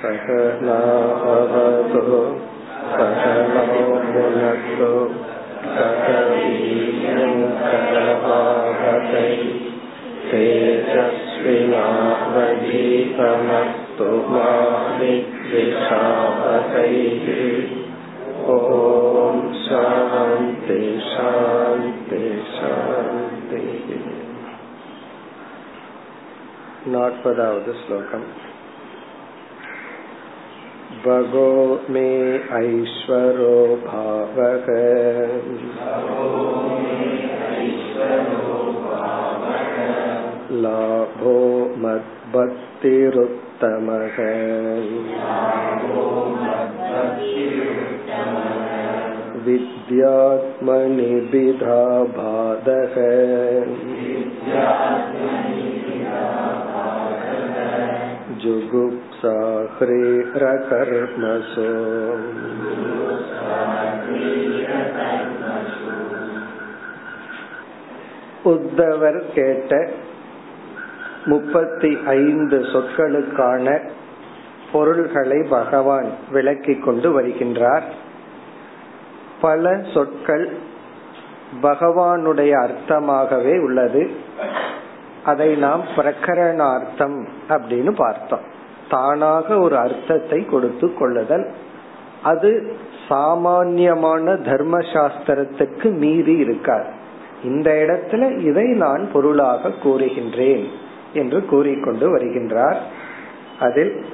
सकलावतु सकलो भुनक्तु सकवीर्यङ्करवाहकै तेजस्विनावधीतमस्तु मा विद्विषावकैः ॐ शान्ति शान्ति शान्तिः नाट्पदावद् श्लोकम् भगो मे ऐश्वरो भावः। लाभो मद्भक्तिरुत्तमः। विद्यात्मनि विधा बाधः जुगुप्सा ह्रीरकर्मसु உத்தவர் கேட்ட முப்பத்தி ஐந்து சொற்களுக்கான பொருள்களை பகவான் விளக்கிக் கொண்டு வருகின்றார் பல சொற்கள் பகவானுடைய அர்த்தமாகவே உள்ளது அதை நாம் பிரகரணார்த்தம் அப்படின்னு பார்த்தோம் தானாக ஒரு அர்த்தத்தை கொடுத்து கொள்ளுதல். அது சாமான்யமான தர்ம சாஸ்திரத்துக்கு மீறி இருக்காது. இந்த இடத்துல இதை நான் பொருளாக கூறுகின்றேன் என்று கூறிக்கொண்டு வருகின்றார். அதில்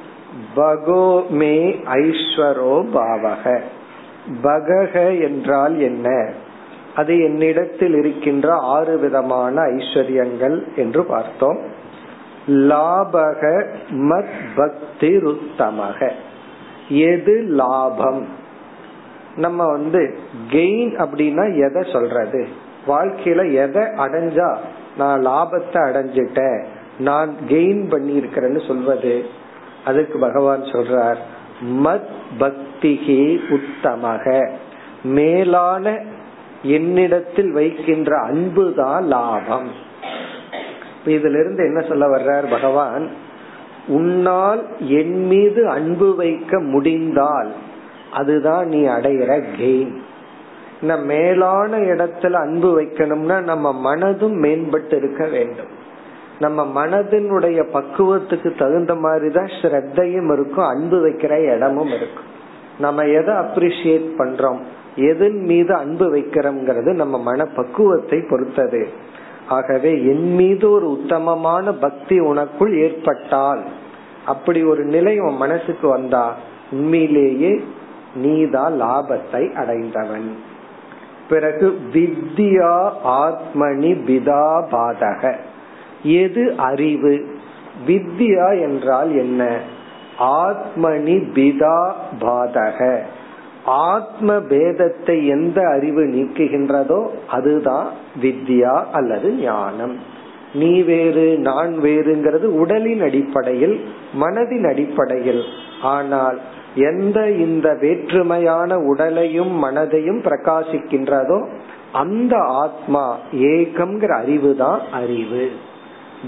பகோ மே ஐஸ்வரோ பாவக. பகக என்றால் என்ன? அது என்னிடத்தில் இருக்கின்ற ஆறு விதமான ஐஸ்வர்யங்கள் என்று பார்த்தோம். லாபக மத் பக்தி ருத்தமக எது லாபம்? நம்ம வந்து கெயின் அப்படின்னா எதை சொல்றது? வாழ்க்கையில எதை அடைஞ்சா நான் லாபத்தை அடைஞ்சிட்டேன் நான் கெயின் பண்ணி இருக்கிறேன்னு சொல்வது? அதுக்கு பகவான் சொல்றார் மத் பக்திகி உத்தமக. மேலான என்னிடத்தில் வைக்கின்ற அன்புதான் லாபம். இதுல இருந்து என்ன சொல்ல வர்றார் பகவான்? உன்னால் என் மீது அன்பு வைக்க முடிந்தால் அதுதான் நீ அடையிற கெயின் மேலான இடத்துல அன்பு வைக்கணும்னா நம்ம மனதும் மேம்பட்டு இருக்க வேண்டும். நம்ம மனதினுடைய பக்குவத்துக்கு தகுந்த மாதிரிதான் ஸ்ரத்தையும் இருக்கும் அன்பு வைக்கிற இடமும் இருக்கும். நம்ம எதை அப்ரிசியேட் பண்றோம்? எதன் மீது அன்பு வைக்கிறோம்ங்கிறது நம்ம மன பக்குவத்தை பொறுத்தது. ஆகவே என் மீது ஒரு உத்தமமான பக்தி உனக்குள் ஏற்பட்டால் அப்படி ஒரு நிலை உன் மனசுக்கு வந்தா உண்மையிலேயே நீதான் லாபத்தை அடைந்தவன். பிறகு வித்யா ஆத்மனி பிதா பாதக. எது அறிவு? வித்யா என்றால் என்ன? ஆத்மனி பிதா பாதக. ஆத்ம பேதத்தை எந்த அறிவு நீக்குகின்றதோ அதுதான் வித்யா அல்லது ஞானம். நீ வேறு நான் வேறுங்கிறது உடலின் அடிப்படையில் மனதின் அடிப்படையில். ஆனால் எந்த இந்த வேற்றுமையான உடலையும் மனதையும் பிரகாசிக்கின்றதோ அந்த ஆத்மா ஏகம்ங்கிற அறிவு தான் அறிவு.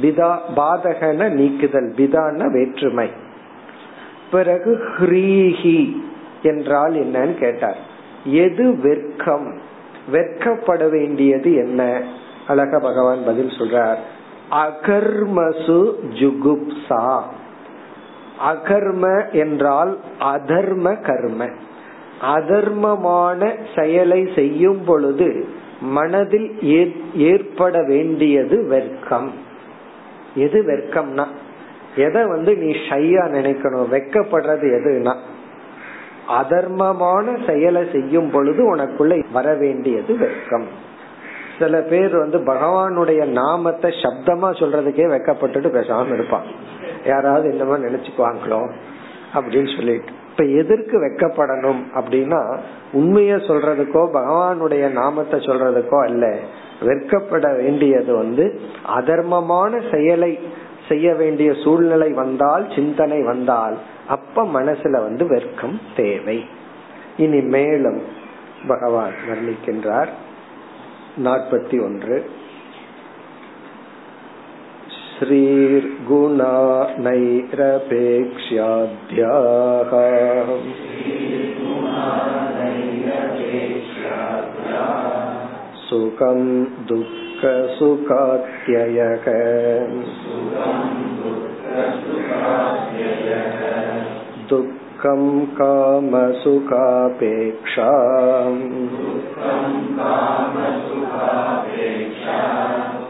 பிதா பாதகன நீக்குதல் பிதான வேற்றுமை. பிறகு ஹ்ரீஹி. என்றால் என்னன்னு கேட்டார். எது வெட்கம்? வெட்கப்பட வேண்டியது என்ன? அழக பகவான் பதில் சொல்றார். அகர்மசு ஜுகுப்சா. அகர்ம என்றால் அதர்ம கர்ம. அதர்மமான செயலை செய்யும் பொழுது மனதில் ஏற்பட வேண்டியது வெர்க்கம் எது வெர்க்கம்னா எதை வந்து நீ ஷையா நினைக்கணும்? வெக்கப்படுறது எதுனா அதர்மமான செயலை செய்யும் பொழுது உனக்குள்ள வர வேண்டியது வெக்கம் சில பேர் வந்து பகவானுடைய நாமத்தை சப்தமா சொல்றதுக்கே வெக்கப்பட்டுட்டு பேசாம இருப்பான். யாராவது என்னமோ நினைச்சுக்குவாங்களோ அப்படின்னு சொல்லிட்டு. இப்ப எதற்கு வெக்கப்படணும் அப்படின்னா உண்மைய சொல்றதுக்கோ பகவானுடைய நாமத்தை சொல்றதுக்கோ அல்ல. வெட்கப்பட வேண்டியது வந்து அதர்மமான செயலை செய்ய வேண்டிய சூழ்நிலை வந்தால் சிந்தனை வந்தால் அப்ப மனசுல வந்து வெர்க்கம் தேவை இனி மேலும் பகவான் வர்ணிக்கின்றார் நாற்பத்தி ஒன்று श्रीर्गुणा नैरपेक्ष्याद्याः सुखं துக்க சுகாத்யயக துக்கம் காம சுகாபேக்ஷா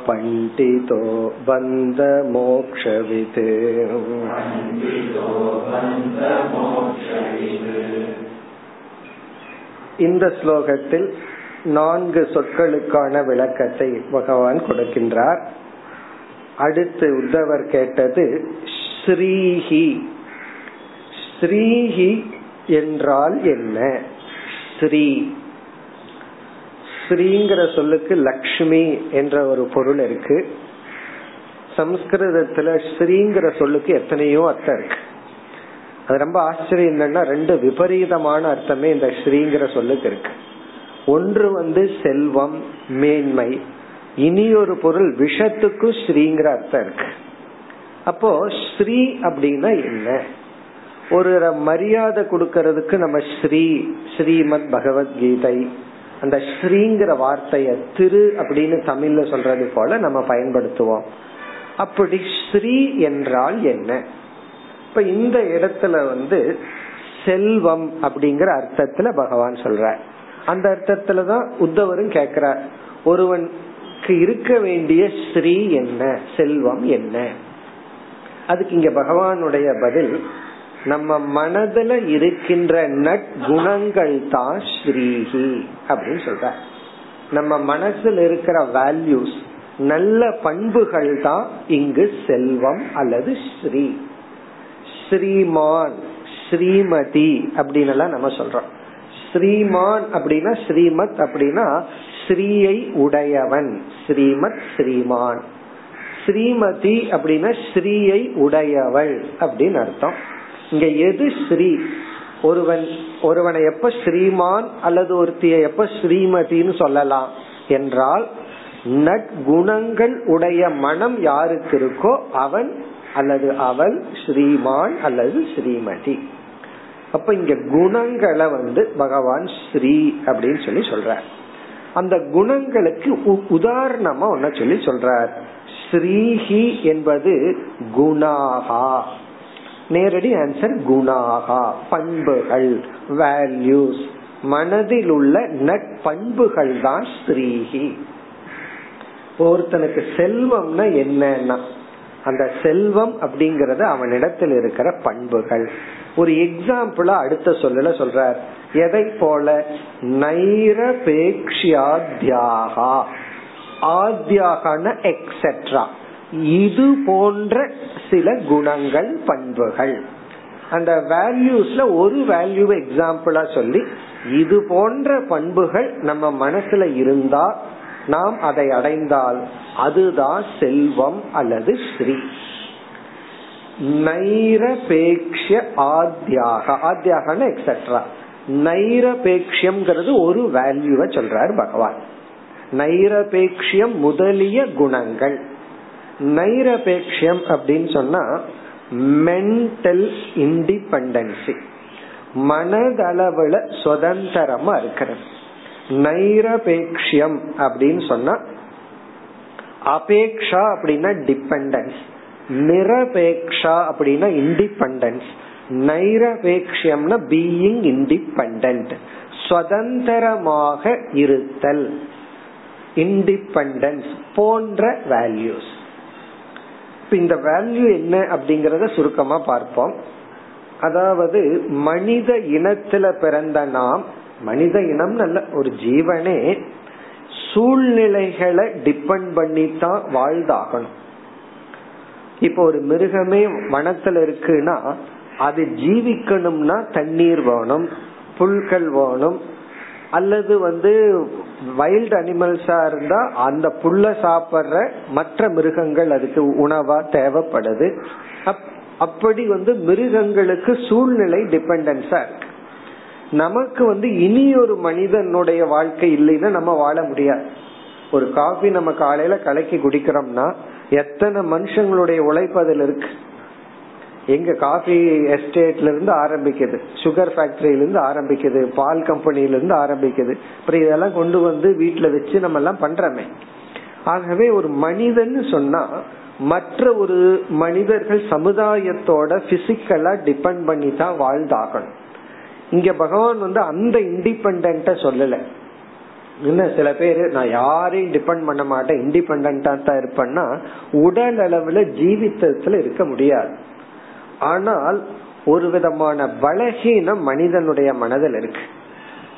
பண்டிதோ வந்த மோக்ஷவித் இந்த ஸ்லோகத்தில் நான்கு சொற்களுக்கான விளக்கத்தை பகவான் கொடுக்கின்றார். அடுத்து உத்தவர் கேட்டது ஸ்ரீஹி. ஸ்ரீஹி என்றால் என்ன? ஸ்ரீ. ஸ்ரீங்கிற சொல்லுக்கு லக்ஷ்மி என்ற ஒரு பொருள் இருக்கு. சம்ஸ்கிருதத்துல ஸ்ரீங்கிற சொல்லுக்கு எத்தனையோ அர்த்தம் இருக்கு. அது ரொம்ப ஆச்சரியம் என்னன்னா ரெண்டு விபரீதமான அர்த்தமே இந்த ஸ்ரீங்கிற சொல்லுக்கு இருக்கு. ஒன்று வந்து செல்வம் மேன்மை. இனி ஒரு பொருள் விஷத்துக்கும் ஸ்ரீங்கிற அர்த்தம் இருக்கு. அப்போ ஸ்ரீ அப்படின்னா என்ன? ஒரு மரியாதை கொடுக்கறதுக்கு நம்ம ஸ்ரீ ஸ்ரீமத் பகவத்கீதை. அந்த ஸ்ரீங்கிற வார்த்தைய திரு அப்படின்னு தமிழ்ல சொல்றது போல நம்ம பயன்படுத்துவோம். அப்படி ஸ்ரீ என்றால் என்ன? இப்ப இந்த இடத்துல வந்து செல்வம் அப்படிங்கிற அர்த்தத்துல பகவான் சொல்ற அந்த அர்த்தத்துலதான் உத்தவரும் கேக்குறார். ஒருவனுக்கு இருக்க வேண்டிய ஸ்ரீ என்ன செல்வம் என்ன? அதுக்கு இங்க பகவானுடைய பதில் நம்ம மனதுல இருக்கின்ற நற்குணங்கள் தான் ஸ்ரீஹி அப்படின்னு சொல்ற நம்ம மனசுல இருக்கிற வேல்யூஸ் நல்ல பண்புகள் தான் இங்கு செல்வம் அல்லது ஸ்ரீ. ஸ்ரீமான் ஸ்ரீமதி அப்படின்னு நம்ம சொல்றோம். ஸ்ரீமான் அப்படின்னா ஸ்ரீமத் அப்படின்னா ஸ்ரீயை உடையவன். ஸ்ரீமத் ஸ்ரீமான். ஸ்ரீமதி அப்படின்னா ஸ்ரீயை உடையவள் அப்படின்னு அர்த்தம். இங்க எது ஸ்ரீ? ஒருவன் ஒருவனை எப்ப ஸ்ரீமான் அல்லது ஒருத்திய எப்ப ஸ்ரீமதினு சொல்லலாம் என்றால் நற்குணங்கள் உடைய மனம் யாருக்கு இருக்கோ அவன் அல்லது அவள் ஸ்ரீமான் அல்லது ஸ்ரீமதி. அப்ப இங்க குணங்களை வந்து பகவான் ஸ்ரீ அப்படின்னு சொல்லி சொல்றார். அந்த குணங்களுக்கு உதாரணமா ஒன்ன சொல்லி சொல்றார். ஸ்ரீஹி என்பது குணாகா. நேரடி ஆன்சர் குணாகா. பண்புகள் வேல்யூஸ் மனதில் உள்ள நட்பண்புகள் தான் ஸ்ரீஹி. ஒருத்தனுக்கு செல்வம்னா என்னன்னா அந்த செல்வம் அப்படிங்கறது அவனிடத்தில் இருக்கிற பண்புகள். ஒரு எக்ஸாம்பிளா அடுத்த சொல்லல சொல்றார். எதை போல? நைரபேக்ஷியாத்யாகா. ஆத்யாகன எக்ஸெட்ரா இது போன்ற சில குணங்கள் பண்புகள். அந்த வேல்யூஸ்ல ஒரு வேல்யூ எக்ஸாம்பிளா சொல்லி இது போன்ற பண்புகள் நம்ம மனசுல இருந்தா நாம் அதை அடைந்தால் அதுதான் செல்வம் அல்லது ஸ்ரீ. நைரபேக்ஷ ஆத்யாக. ஆத்யாகன எக்ஸெட்ரா நைரபேக்ஷியம்ங்கிறது ஒரு வேல்யூவை சொல்றாரு பகவான். நைரபேக்ஷியம் முதலிய குணங்கள். நைரபேக்ஷியம் அப்படின்னு சொன்னா மென்டல் இண்டிபெண்டன்சி மனதளவுல சுதந்திரமா இருக்கிறது. நைரபேக்ஷியம் அப்படின்னு சொன்னா அபேக்ஷா அப்படின்னா டிபெண்டன்ஸ் நிரபேக்ஷா அப்படின்னா இண்டிபெண்டன்ஸ் நைரபேக்ஷம்னா பீயிங் இண்டிபெண்ட் சுதந்திரமாக இருத்தல். இண்டிபெண்டன்ஸ் போன்ற வேல்யூஸ் இந்த வேல்யூ என்ன அப்படிங்கறத சுருக்கமா பார்ப்போம். அதாவது மனித இனத்துல பிறந்த நாம் மனித இனம் நல்ல ஒரு ஜீவனே சூழ்நிலைகளை டிபெண்ட் பண்ணி தான் வாழ்ந்தாகணும். இப்போ ஒரு மிருகமே வனத்துல இருக்குன்னா அது ஜீவிக்கணும்னா தண்ணீர் வேணும் புல்கள் வேணும் அல்லது வந்து வைல்ட் அனிமல்ஸா இருந்தா அந்த புல்ல சாப்பிடுற மற்ற மிருகங்கள் அதுக்கு உணவா தேவைப்படுது. அப்படி வந்து மிருகங்களுக்கு சூழ்நிலை டிபெண்டன்ஸா இருக்கு. நமக்கு வந்து இனி ஒரு மனிதனுடைய வாழ்க்கை இல்லைன்னா நம்ம வாழ முடியாது. ஒரு காஃபி நம்ம காலையில கலக்கி குடிக்கிறோம்னா எத்தனை மனுஷங்களுடைய உழைப்பதில் இருக்கு? எங்க காஃபி எஸ்டேட்ல இருந்து ஆரம்பிக்குது. சுகர் ஃபேக்டரியில இருந்து ஆரம்பிக்குது. பால் கம்பெனில இருந்து ஆரம்பிக்குது. அப்புறம் இதெல்லாம் கொண்டு வந்து வீட்டுல வச்சு நம்ம எல்லாம் பண்றோமே. ஆகவே ஒரு மனிதன் சொன்னா மற்ற ஒரு மனிதர்கள் சமுதாயத்தோட பிசிக்கலா டிபெண்ட் பண்ணி தான் வாழ்ந்தாகணும். இங்க பகவான் வந்து அந்த இண்டிபெண்ட சொல்லல. இன்னும் சில பேர் நான் யாரையும் டிபெண்ட் பண்ண மாட்டேன் இண்டிபெண்டா தான் இருப்பேன்னா உடல் அளவுல ஜீவித்தத்துல இருக்க முடியாது. ஆனால் ஒரு விதமான பலகீனம் மனிதனுடைய மனதில் இருக்கு.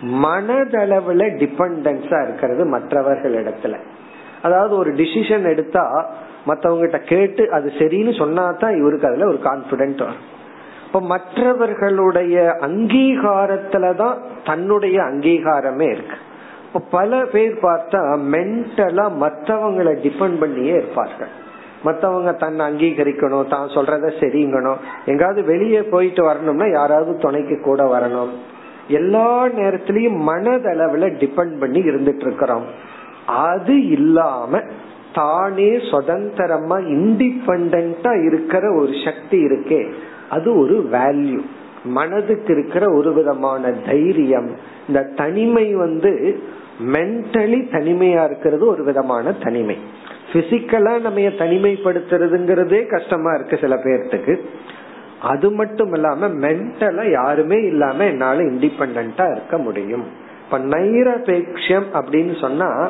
மனதளவுல டிபெண்டன்ஸா இருக்கிறது மற்றவர்கள் இடத்துல. அதாவது ஒரு டிசிஷன் எடுத்தா மற்றவங்க கிட்ட கேட்டு அது சரின்னு சொன்னா தான் இவருக்கு அதுல ஒரு கான்பிடென்ட் வரும். இப்ப மற்றவர்களுடைய அங்கீகாரத்துலதான் தன்னுடைய அங்கீகாரமே இருக்கு. இப்ப பல பேர் பார்த்தா மென்டலா மற்றவங்களை டிபெண்ட் பண்ணியே இருப்பார்கள். மத்தவங்க தன்னை அங்கீகரிக்கணும் தான் சொல்றத சரிங்கணும். எங்காவது வெளியே போயிட்டு வரணும்னா யாராவது துணைக்கு கூட வரணும். எல்லா நேரத்திலயும் மனதளவுல டிபெண்ட் பண்ணி இருந்துட்டு இருக்கிறோம். அது இல்லாம தானே சுதந்திரமா இண்டிபெண்டா இருக்கிற ஒரு சக்தி இருக்கே. அது ஒரு வேல்யூ மனதுக்கு இருக்கிற ஒரு விதமான தைரியம். இந்த தனிமை வந்து மென்டலி தனிமையா இருக்கிறது ஒரு விதமான தனிமை. பிசிக்கலா நம்ம தனிமைப்படுத்துறதுங்கிறதே கஷ்டமா இருக்கு சில பேர்த்துக்கு. அது மட்டும் இல்லாம மென்டலா யாருமே இல்லாம என்னால இண்டிபெண்டா இருக்க முடியும். இப்ப நைரபேக்ஷம் அப்படின்னு சொன்னா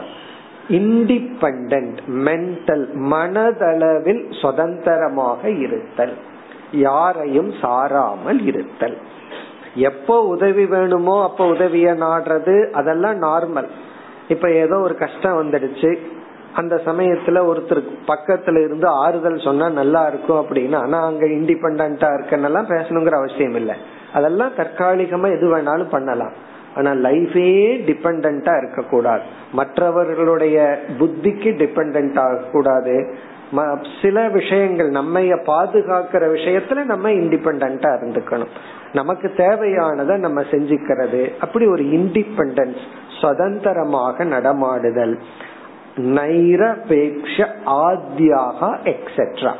இண்டிபெண்ட் மென்டல் மனதளவில் சுதந்திரமாக இருத்தல். யாரையும் சாராமல் இருத்தல். எப்போ உதவி வேணுமோ அப்ப உதவிய நாடுறது அதெல்லாம் நார்மல் இப்ப ஏதோ ஒரு கஷ்டம் வந்துடுச்சு. அந்த சமயத்துல ஒருத்தர் பக்கத்துல இருந்து ஆறுதல் சொன்னா நல்லா இருக்கும் அப்படின்னா ஆனா அங்க இண்டிபெண்டா இருக்கன்னெல்லாம் பேசணுங்கிற அவசியம் இல்லை. அதெல்லாம் தற்காலிகமா எது வேணாலும் பண்ணலாம். ஆனா லைஃபே டிபெண்டா இருக்க கூடாது மற்றவர்களுடைய புத்திக்கு டிபெண்ட் ஆக கூடாது சில விஷயங்கள் நம்ம பாதுகாக்கிற விஷயத்துல நம்ம இண்டிபெண்டா இருந்துக்கணும். நமக்கு தேவையானதை நம்ம செஞ்சுக்கிறது. அப்படி ஒரு இண்டிபெண்டன்ஸ் சுதந்திரமாக நடமாடுதல். நைரபேக்ஷ ஆத்யாக எக்ஸெட்ரா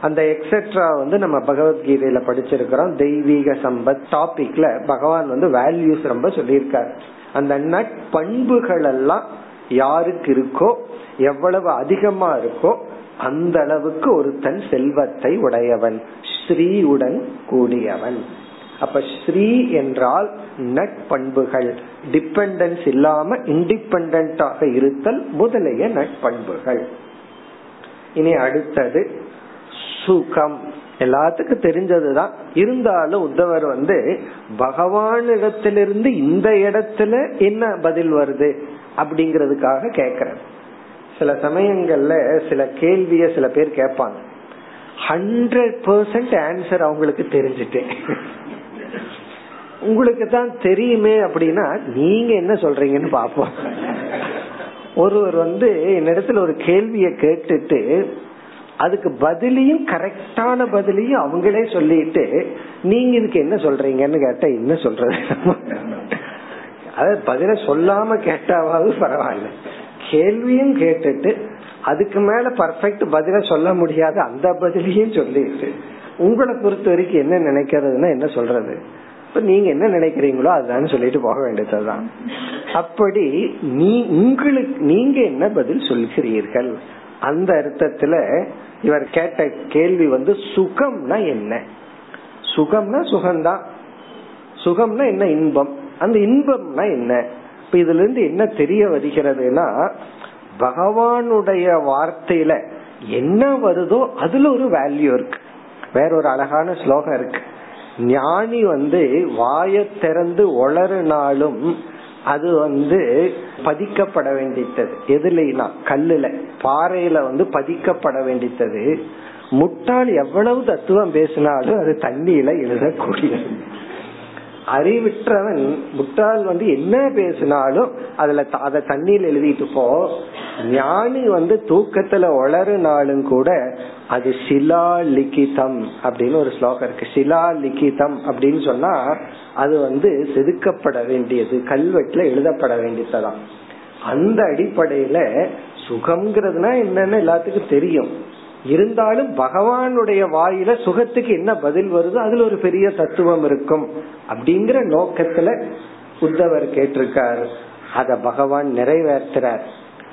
அந்த எக்ஸெட்ரா வந்து நம்ம பகவத்கீதையில படிச்சிருக்கிறோம். தெய்வீக சம்பத் டாபிக்ல பகவான் வந்து வேல்யூஸ் ரொம்ப சொல்லியிருக்காரு. அந்த நட்பண்புகள் எல்லாம் யாருக்கு இருக்கோ எவ்வளவு அதிகமா இருக்கோ அந்த அளவுக்கு ஒருத்தன் செல்வத்தை உடையவன் ஸ்ரீயுடன் கூடியவன். அப்ப ஸ்ரீ என்றால் நட்பண்புகள் டிபெண்டன்ஸ் இல்லாம இண்டிபெண்டாக இருத்தல் முதலிய நட்பண்புகள். இனி அடுத்தது சுகம். எல்லாத்துக்கும் தெரிஞ்சதுதான். இருந்தாலும் உத்தவர் வந்து பகவானிடத்திலிருந்து இந்த இடத்துல என்ன பதில் வருது? அப்படிங்கறதுக்காக கேக்குறது சில சமயங்கள்ல சில கேள்விய சில பேர் கேட்பாங்க. ஹண்ட்ரட் பர்சன்ட் ஆன்சர் அவங்களுக்கு தெரிஞ்சுட்டேன் உங்களுக்கு தான் தெரியுமே அப்படின்னா நீங்க என்ன சொல்றீங்கன்னு பாப்போம் ஒருவர் வந்து என்னிடத்துல ஒரு கேள்விய கேட்டுட்டு அதுக்கு பதிலையும் கரெக்டான பதிலையும் அவங்களே சொல்லிட்டு நீங்க இதுக்கு என்ன சொல்றீங்கன்னு கேட்டா என்ன சொல்றது? அதாவது பதில சொல்லாம கேட்டாவது பரவாயில்ல. கேள்வியும் கேட்டுட்டு அதுக்கு மேல பர்ஃபெக்ட் பதில சொல்ல முடியாது அந்த பதிலையும் சொல்லிட்டு உங்களை பொறுத்த வரைக்கும் என்ன நினைக்கிறதுனா என்ன சொல்றது? இப்ப நீங்க என்ன நினைக்கிறீங்களோ அதுதான் சொல்லிட்டு போக வேண்டியதுதான். அப்படி நீ உங்களுக்கு நீங்க என்ன பதில் சொல்கிறீர்கள்? அந்த அர்த்தத்துல இவர் கேட்ட கேள்வி வந்து சுகம்னா என்ன? சுகம்னா சுகம்தான். சுகம்னா என்ன இன்பம்? அந்த இன்பம்னா என்ன? இப்ப இதுல இருந்து என்ன தெரிய வருகிறதுனா பகவானுடைய வார்த்தையில என்ன வருதோ அதுல ஒரு வேல்யூ இருக்கு. வேற ஒரு அழகான ஸ்லோகம் இருக்கு. ஞானி வந்து வாய திறந்து ஒளறுனாலும் அது வந்து பதிக்கப்பட வேண்டித்தது. எதுலனா கல்லுல பாறையில வந்து பதிக்கப்பட வேண்டித்தது. முட்டாள் எவ்வளவு தத்துவம் பேசினாலும் அது தண்ணியில எழுதக்கூடியது. அறிவிற்றவன் முட்டாள் வந்து என்ன பேசினாலும் அதுல அதை தண்ணியில் எழுதிட்டு போ. ஞானி வந்து தூக்கத்துல வளருனாலும் கூட அது சிலா லிகிதம் அப்படின்னு ஒரு ஸ்லோகம் இருக்கு. சிலா லிகிதம் அப்படின்னு சொன்னா அது வந்து செதுக்கப்பட வேண்டியது கல்வெட்டுல எழுதப்பட வேண்டியதுதான். அந்த அடிப்படையில சுகம்ங்கிறதுனா என்னன்னு எல்லாத்துக்கும் தெரியும். இருந்தாலும் பகவானுடைய வாயில சுகத்துக்கு என்ன பதில் வருதோ அதுல ஒரு பெரிய தத்துவம் இருக்கும். அப்படிங்கிற நோக்கத்துல உத்தவர் கேட்டிருக்கார். அத பகவான் நிறைவேற்றுறார்.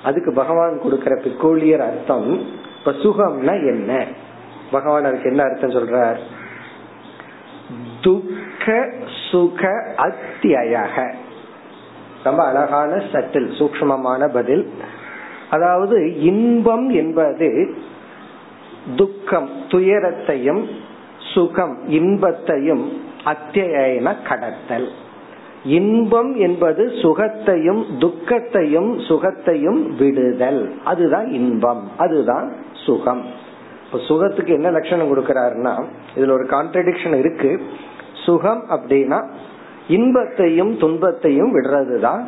அதுக்கு பகவான் கொடுக்கிற பிக்கோலியர் அர்த்தம் இப்ப சுகம்னா என்ன? பகவான் அதுக்கு என்ன அர்த்தம் சொல்றார்? துக்க சுக அத்தியக ரொம்ப அழகான சட்டில் சூக்மமான பதில். அதாவது இன்பம் என்பது துக்கம் துயரத்தையும் சுகம் இன்பத்தையும் அத்தியன கடத்தல். இன்பம் என்பது சுகத்தையும் துக்கத்தையும் சுகத்தையும் விடுதல். அதுதான் இன்பம். அதுதான் சுகம். இப்ப சுகத்துக்கு என்ன லட்சணம் கொடுக்கிறாருன்னா இதுல ஒரு கான்ட்ரடிக்ஷன் இருக்கு. சுகம் அப்படின்னா இன்பத்தையும் துன்பத்தையும் விடுறதுதான்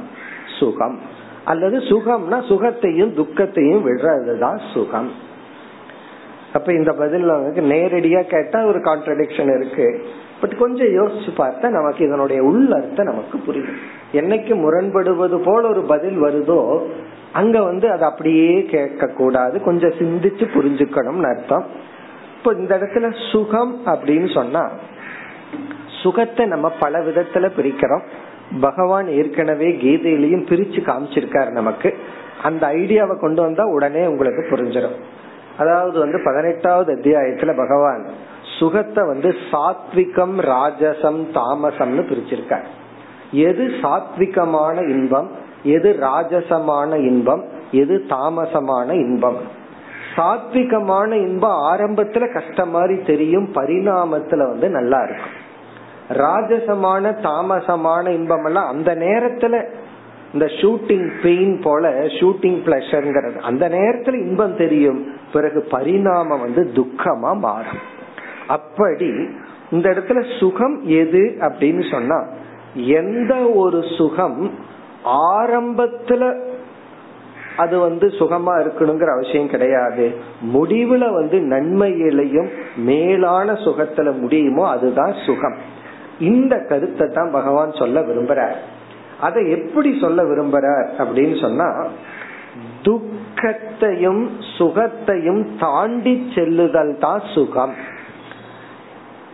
சுகம். அல்லது சுகம்னா சுகத்தையும் துக்கத்தையும் விடுறதுதான் சுகம். அப்ப இந்த பதில் நமக்கு நேரடியா கேட்டா ஒரு கான்ட்ரடிக்ஷன் இருக்கு. பட் கொஞ்சம் யோசிச்சு பார்த்தா நமக்கு இதனுடைய உள்ளர்த்தம் நமக்கு புரியும். என்னைக்கு முரண்படுவது போல ஒரு பதில் வருதோ அங்க வந்து அது அப்படியே கேட்க கூடாது கொஞ்சம் சிந்திச்சு புரிஞ்சுக்கணும்னு அர்த்தம். இப்போ இந்த இடத்துல சுகம் அப்படின்னு சொன்னா சுகத்தை நம்ம பல விதத்துல பிரிக்கிறோம். பகவான் ஏற்கனவே கீதையிலையும் பிரிச்சு காமிச்சிருக்காரு நமக்கு. அந்த ஐடியாவை கொண்டு வந்தா உடனே உங்களுக்கு புரிஞ்சிடும் அதாவது வந்து பதினெட்டாவது அத்தியாயத்துல பகவான் சுகத்தை வந்து சாத்விகம் ராஜசம் தாமசம்னு பிரிச்சிருக்கார். எது சாத்விகமான இன்பம் எது ராஜசமான இன்பம் எது தாமசமான இன்பம்? சாத்விகமான இன்பம் ஆரம்பத்துல கஷ்டம் மாதிரி தெரியும் பரிணாமத்துல வந்து நல்லா இருக்கும். ராஜசமான தாமசமான இன்பம் எல்லாம் அந்த நேரத்துல இந்த ஷூட்டிங் பெயின் போல ஷூட்டிங் பிளஷர்ங்கிறது அந்த நேரத்துல இன்பம் தெரியும். பிறகு பரிணாமம் வந்து துக்கமா மாறும். அப்படி இந்த இடத்துல சுகம் எது அப்படின்னு சொன்னா எந்த ஒரு சுகம் ஆரம்பத்துல அது வந்து சுகமா இருக்கணுங்கிற அவசியம் கிடையாது. முடிவுல வந்து நன்மையிலையும் மேலான சுகத்துல முடியுமோ அதுதான் சுகம். இந்த கருத்தை தான் பகவான் சொல்ல விரும்புறார். அதை எப்படி சொல்ல விரும்புறார் அப்படின்னு சொன்னா துக்கத்தையும் சுகத்தையும் தாண்டி செல்லுதல் தான் சுகம்.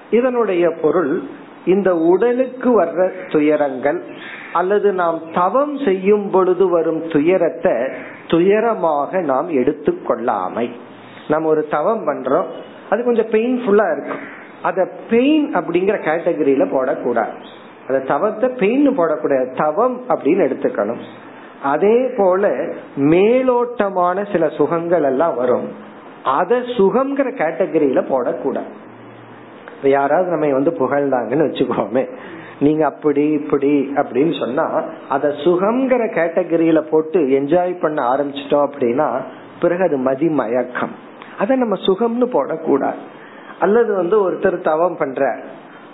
இதனுடைய பொருள் இந்த உடலுக்கு வர்ற துயரங்கள் அல்லது நாம் தவம் செய்யும் பொழுது வரும் துயரத்தை துயரமாக நாம் எடுத்துக்கொள்ளாமை நம்ம ஒரு தவம் பண்றோம் அது கொஞ்சம் பெயின்ஃபுல்லா இருக்கும். அத பெயின் அப்படிங்கிற கேட்டகரியில போடக்கூடாது. அந்த தவத்தை பெயின் போடக்கூடாது. தவம் அப்படின்னு எடுத்துக்கணும். அதே போல மேலோட்டமான சில சுகங்கள் எல்லாம் வரும். அத சுகம்ங்கிற கேட்டகரியில போடக்கூடாது. இப்ப யாராவது நம்ம வந்து புகழ்ந்தாங்கன்னு வச்சுக்கோமே. நீங்க அப்படி இப்படி அப்படின்னு சொன்னா அத சுகம்ங்கிற கேட்டகரியில போட்டு என்ஜாய் பண்ண ஆரம்பிச்சிட்டோம் அப்படின்னா பிறகு அது மதி மயக்கம். அத நம்ம சுகம்னு போடக்கூடாது. அல்லது வந்து ஒருத்தர் தவம் பண்ற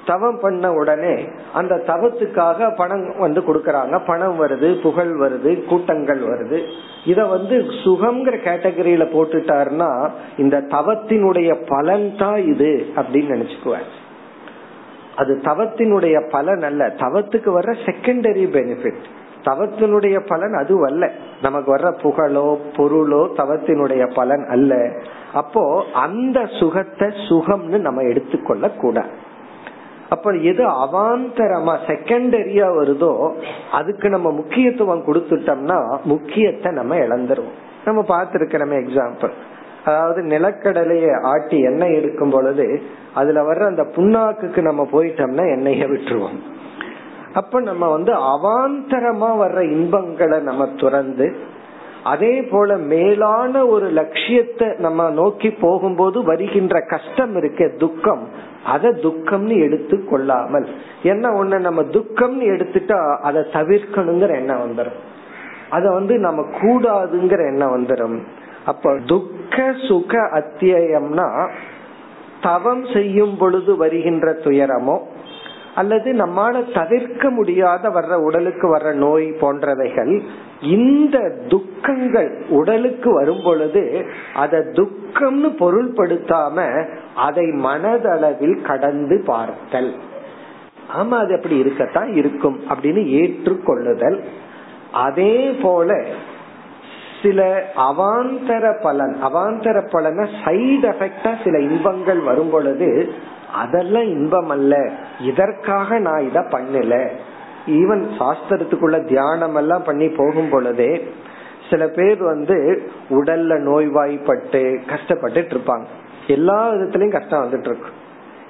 தவம் பண்ண உடனே அந்த தவத்துக்காக பணம் வந்து கொடுக்கறாங்க. பணம் வருது புகழ் வருது கூட்டங்கள் வருது. இத வந்து சுகம்ங்கிற கேட்டகரியில போட்டுட்டாருன்னா இந்த தவத்தினுடைய பலன் தான் இது அப்படின்னு நினைச்சுக்குவேன். அது தவத்தினுடைய பலன் அல்ல. தவத்துக்கு வர்ற செகண்டரி பெனிஃபிட் தவத்தினுடைய பலன் அது அல்ல. நமக்கு வர்ற புகழோ பொருளோ தவத்தினுடைய பலன் அல்ல. அப்போ அந்த சுகத்தை சுகம்னு நம்ம எடுத்துக்கொள்ள கூடாது அப்ப எது அவாந்தரமா செகண்டரியா வருதோ அதுக்கு நம்ம முக்கியத்துவம் கொடுத்துட்டோம்னா முக்கியத்தை நம்ம இழந்துருவோம். நம்ம பார்த்திருக்கிறோமே எக்ஸாம்பிள் அதாவது நிலக்கடலைய ஆட்டி எண்ணெய் எடுக்கும் பொழுது அதுல வர்ற அந்த புண்ணாக்குக்கு நம்ம போயிட்டோம்னா எண்ணெய விட்டுருவோம். அப்ப நம்ம வந்து அவாந்தரமா வர்ற இன்பங்களை நம்ம துறந்து அதே போல மேலான ஒரு லட்சியத்தை நம்ம நோக்கி போகும்போது வருகின்ற கஷ்டம் இருக்க துக்கம். அத துக்கம்னு எடுத்து கொள்ளாமல். என்ன ஒண்ணு நம்ம துக்கம்னு எடுத்துட்டா அதை தவிர்க்கணுங்கிற எண்ணம் வந்துடும் அத வந்து நம்ம கூடாதுங்கிற எண்ணம் வந்துடும் அப்ப துக்க சுக அத்தியம்னா தவம் செய்யும் பொழுது வருகின்ற துயரமோ அல்லது நம்மால தவிர்க்க முடியாத வர்ற உடலுக்கு வர்ற நோய் போன்றவைகள் இந்த துக்கங்கள் உடலுக்கு வரும் பொழுது அதை துக்கம்னு பொருள்படுத்தாம அதை மனதளவில் கடந்து பார்த்தல். ஆமா அது அப்படி இருக்கத்தான் இருக்கும் அப்படின்னு ஏற்றுக்கொள்ளுதல். அதே போல சில அவாந்தர பலன் அவாந்தர பலன சைடு எஃபெக்டா சில இன்பங்கள் வரும் பொழுது அதெல்லாம் இன்பம் அல்ல. இதற்காக நான் இத பண்ணல. ஈவன் சாஸ்திரத்துக்குள்ள தியானம் எல்லாம் பண்ணி போகும் பொழுதே சில பேர் வந்து உடல்ல நோய்வாய்ப்பட்டு கஷ்டப்பட்டுட்டு இருப்பாங்க. எல்லா விதத்திலயும் கஷ்டம் வந்துட்டு இருக்கு.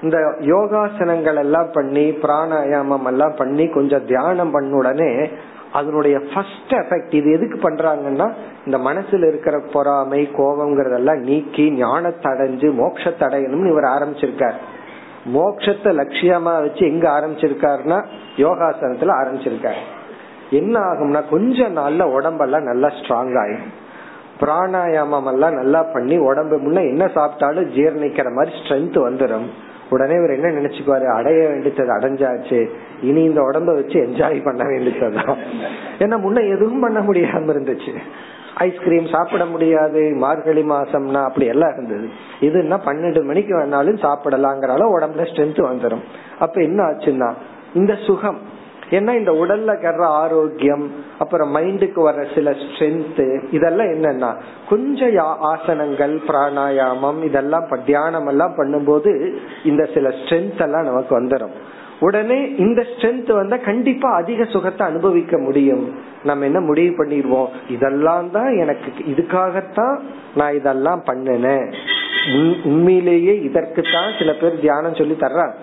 இந்த யோகாசனங்கள் எல்லாம் பண்ணி பிராணாயாமம் எல்லாம் பண்ணி கொஞ்சம் தியானம் பண்ண உடனே அதனுடைய ஃபர்ஸ்ட் எஃபெக்ட் இது எதுக்கு பண்றாங்கன்னா இந்த மனசுல இருக்கிற பொறாமை கோபம்ங்கிறதெல்லாம் நீக்கி ஞானத்தடைஞ்சு மோட்சத்தடையணும்னு இவர் ஆரம்பிச்சிருக்கார். மோட்சத்தை லட்சியமா வச்சு எங்க ஆரம்பிச்சிருக்காருன்னா யோகாசனத்துல ஆரம்பிச்சிருக்காரு. என்ன ஆகும்னா கொஞ்ச நாள்ல உடம்பெல்லாம் நல்லா ஸ்ட்ராங் ஆயிடும் பிராணாயாமம் எல்லாம் நல்லா பண்ணி உடம்பு முன்ன என்ன சாப்பிட்டாலும் ஜீர்ணிக்கிற மாதிரி ஸ்ட்ரென்த் வந்துடும் உடனே இவர் என்ன நினைச்சுக்குவாரு? அடைய வேண்டியது அடைஞ்சாச்சு. இனி இந்த உடம்ப வச்சு என்ஜாய் பண்ண வேண்டியதுதான். ஏன்னா முன்ன எதுவும் பண்ண முடியாம இருந்துச்சு. ஐஸ்கிரீம் சாப்பிட முடியாது மார்கழி மாசம்னா அப்படி எல்லாம் இருந்தது. இதுன்னா பன்னெண்டு மணிக்கு வேணாலும் சாப்பிடலாங்கிறால உடம்புல ஸ்ட்ரென்த் வந்துடும் அப்ப என்ன ஆச்சுன்னா இந்த சுகம் ஏன்னா இந்த உடல்ல கர்ற ஆரோக்கியம் அப்புறம் மைண்டுக்கு வர்ற சில ஸ்ட்ரென்த் இதெல்லாம் என்னன்னா கொஞ்சம் ஆசனங்கள் பிராணாயாமம் இதெல்லாம் தியானம் எல்லாம் பண்ணும்போது இந்த சில ஸ்ட்ரென்த் எல்லாம் நமக்கு வந்துடும் உடனே இந்த ஸ்ட்ரென்த் வந்தா கண்டிப்பா அதிக சுகத்தை அனுபவிக்க முடியும். நம்ம என்ன முடிவு பண்ணிடுவோம்? இதெல்லாம் தான் எனக்கு இதுக்காகத்தான் நான் இதெல்லாம் பண்ணினேன். உண்மையிலேயே இதற்குத்தான் சில பேர் தியானம் சொல்லி தர்றாங்க.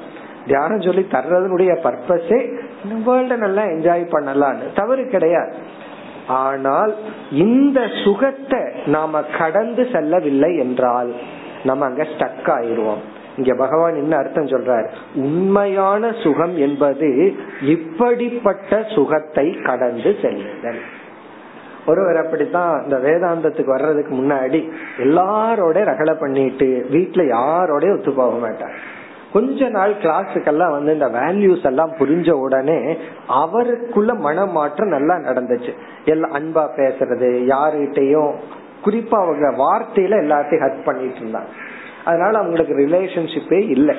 தியானம் சொல்லி தர்றதனுடைய பர்பஸே வேர்ல்ட நல்லா என்ஜாய் பண்ணலாம்னு தவறு கிடையாது. ஆனால் இந்த சுகத்தை நாம கடந்து செல்லவில்லை என்றால் நம்ம அங்க ஸ்டக் ஆயிடுவோம். இங்க பகவான் என்ன அர்த்தம் சொல்றார்? உண்மையான சுகம் என்பது இப்படிப்பட்ட சுகத்தை கடந்து செல்லுதல். ஒருவர் அப்படித்தான் இந்த வேதாந்தத்துக்கு வர்றதுக்கு முன்னாடி எல்லாரோட ரகலை பண்ணிட்டு வீட்டுல யாரோட ஒத்து போக மாட்டார். கொஞ்ச நாள் கிளாஸுக்கெல்லாம் வந்து இந்த வேல்யூஸ் எல்லாம் புரிஞ்ச உடனே அவருக்குள்ள மனமாற்றம் நல்லா நடந்துச்சு. எல்லாம் அன்பா பேசுறது யாருகிட்டையும் குறிப்பா அவங்க வார்த்தையில எல்லாத்தையும் ஹர்ட் பண்ணிட்டு இருந்தாங்க. அதனால அவங்களுக்கு ரிலேஷன்ஷிப்பே இல்லை.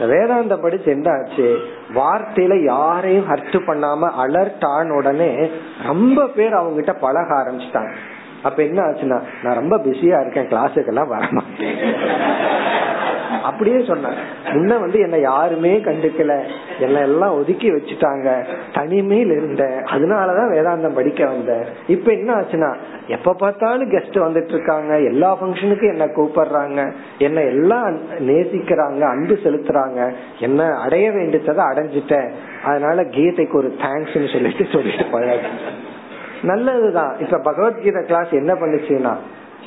வேதாந்த படிச்சு என்ன ஆச்சு? வார்த்தையில யாரையும் ஹர்ட் பண்ணாம அலர்ட் ஆன உடனே ரொம்ப பேர் அவங்க கிட்ட பழக ஆரம்பிச்சிட்டாங்க. அப்ப என்ன ஆச்சுன்னா நான் ரொம்ப பிஸியா இருக்கேன் கிளாஸுக்கெல்லாம் வரமாட்டேன் அப்படியே சொன்னேன். முன்ன வந்து என்ன யாருமே கண்டுக்கல. என்ன எல்லாம் ஒதுக்கி வச்சுட்டாங்க. தனிமையில் இருந்தேன். அதனாலதான் வேதாந்தம் படிக்க வந்தேன். இப்ப என்ன ஆச்சுன்னா எப்ப பார்த்தாலும் கெஸ்ட் வந்துட்டு இருக்காங்க. எல்லா ஃபங்க்ஷனுக்கும் என்ன கூப்பிடுறாங்க. என்ன எல்லாம் நேசிக்கிறாங்க அன்பு செலுத்துறாங்க. என்ன அடைய வேண்டியதை அடைஞ்சிட்டேன். அதனால கீதைக்கு ஒரு தேங்க்ஸ் சொல்லிட்டு சொல்லிட்டு போயாச்சு நல்லதுதான். இப்ப பகவத்கீதை கிளாஸ் என்ன பண்ணுச்சுன்னா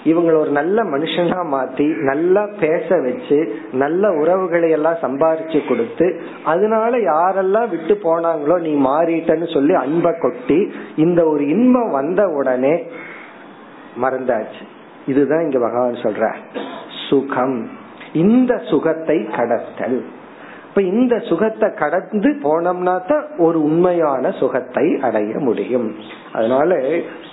இவங்களை ஒரு நல்ல மனுஷனா மாத்தி நல்லா பேச வச்சு நல்ல உறவுகளை எல்லாம் சம்பாரிச்சு கொடுத்து அதனால யாரெல்லாம் விட்டு போனாங்களோ நீ மாறிட்டன்னு சொல்லி அன்பை கொட்டி இந்த ஒரு இன்பம் வந்த உடனே மறந்தாச்சு. இதுதான் இங்க பகவான் சொல்ற சுகம். இந்த சுகத்தை கடத்தல். இப்ப இந்த சுகத்தை கடந்து போனோம்னா தான் ஒரு உண்மையான சுகத்தை அடைய முடியும். அதனால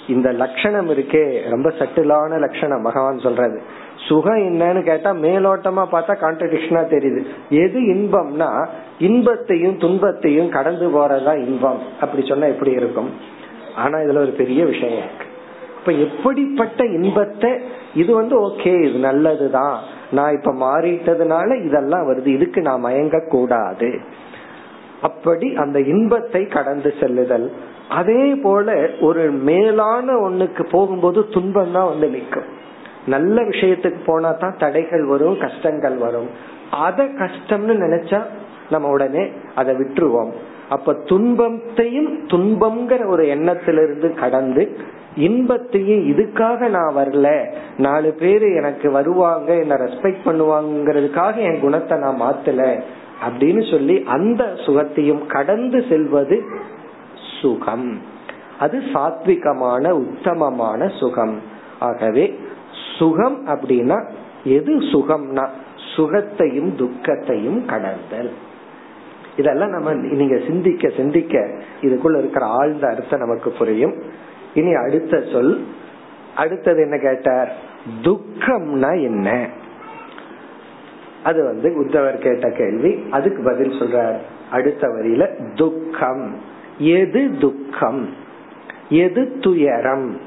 இந்த லட்சணம் இருக்கே ரொம்ப சட்டிலான லட்சணம் பகவான் சொல்றது சுகம் என்னன்னு கேட்டா மேலோட்டமா பார்த்தா கான்ட்ரடிக்ஷனா தெரியுது. எது இன்பம்னா இன்பத்தையும் துன்பத்தையும் கடந்து போறதா இன்பம். அப்படி சொன்னா எப்படி இருக்கும்? ஆனா இதுல ஒரு பெரிய விஷயம் இருக்கு. இப்ப எப்படிப்பட்ட இன்பத்தை இது வந்து ஓகே இது நல்லதுதான். நான் இப்ப மாறிட்டதுனால இதெல்லாம் வருது. இதுக்கு நான் மயங்க கூடாது அப்படி அந்த இன்பத்தை கடந்து செல்லுதல். அதே போல ஒரு மேலான ஒண்ணுக்கு போகும்போது துன்பம் தான் வந்து நிற்கும். நல்ல விஷயத்துக்கு போனா தான் தடைகள் வரும் கஷ்டங்கள் வரும். அத கஷ்டம்னு நினைச்சா நம்ம உடனே அதை விட்டுருவோம். அப்ப துன்பத்தையும் துன்பம்ங்கிற ஒரு எண்ணத்திலிருந்து கடந்து இன்பத்தையும் இதுக்காக நான் வரல. நாலு பேரு எனக்கு வருவாங்க என்ன ரெஸ்பெக்ட் பண்ணுவாங்கிறதுக்காக என் குணத்தை நான் மாத்தல அப்படின்னு சொல்லி அந்த சுகத்தையும் கடந்து செல்வது சுகம். அது சாத்விகமான உத்தமமான சுகம். ஆகவே சுகம் அப்படின்னா எது சுகம்னா? சுகத்தையும் துக்கத்தையும் கடந்தல். இதெல்லாம் நம்ம நீங்க சிந்திக்க சிந்திக்க இதுக்குள்ள இருக்கிற ஆழ்ந்த அர்த்தம் நமக்கு புரியும். இனி அடுத்த சொல். அடுத்தது என்ன கேட்டார்? துக்கம்னா என்ன? அது வந்து உத்தவர் கேட்ட கேள்வி. அதுக்கு பதில் சொல்றார். அடுத்த வரியில துக்கம். எது துக்கம்? எது துயரம்?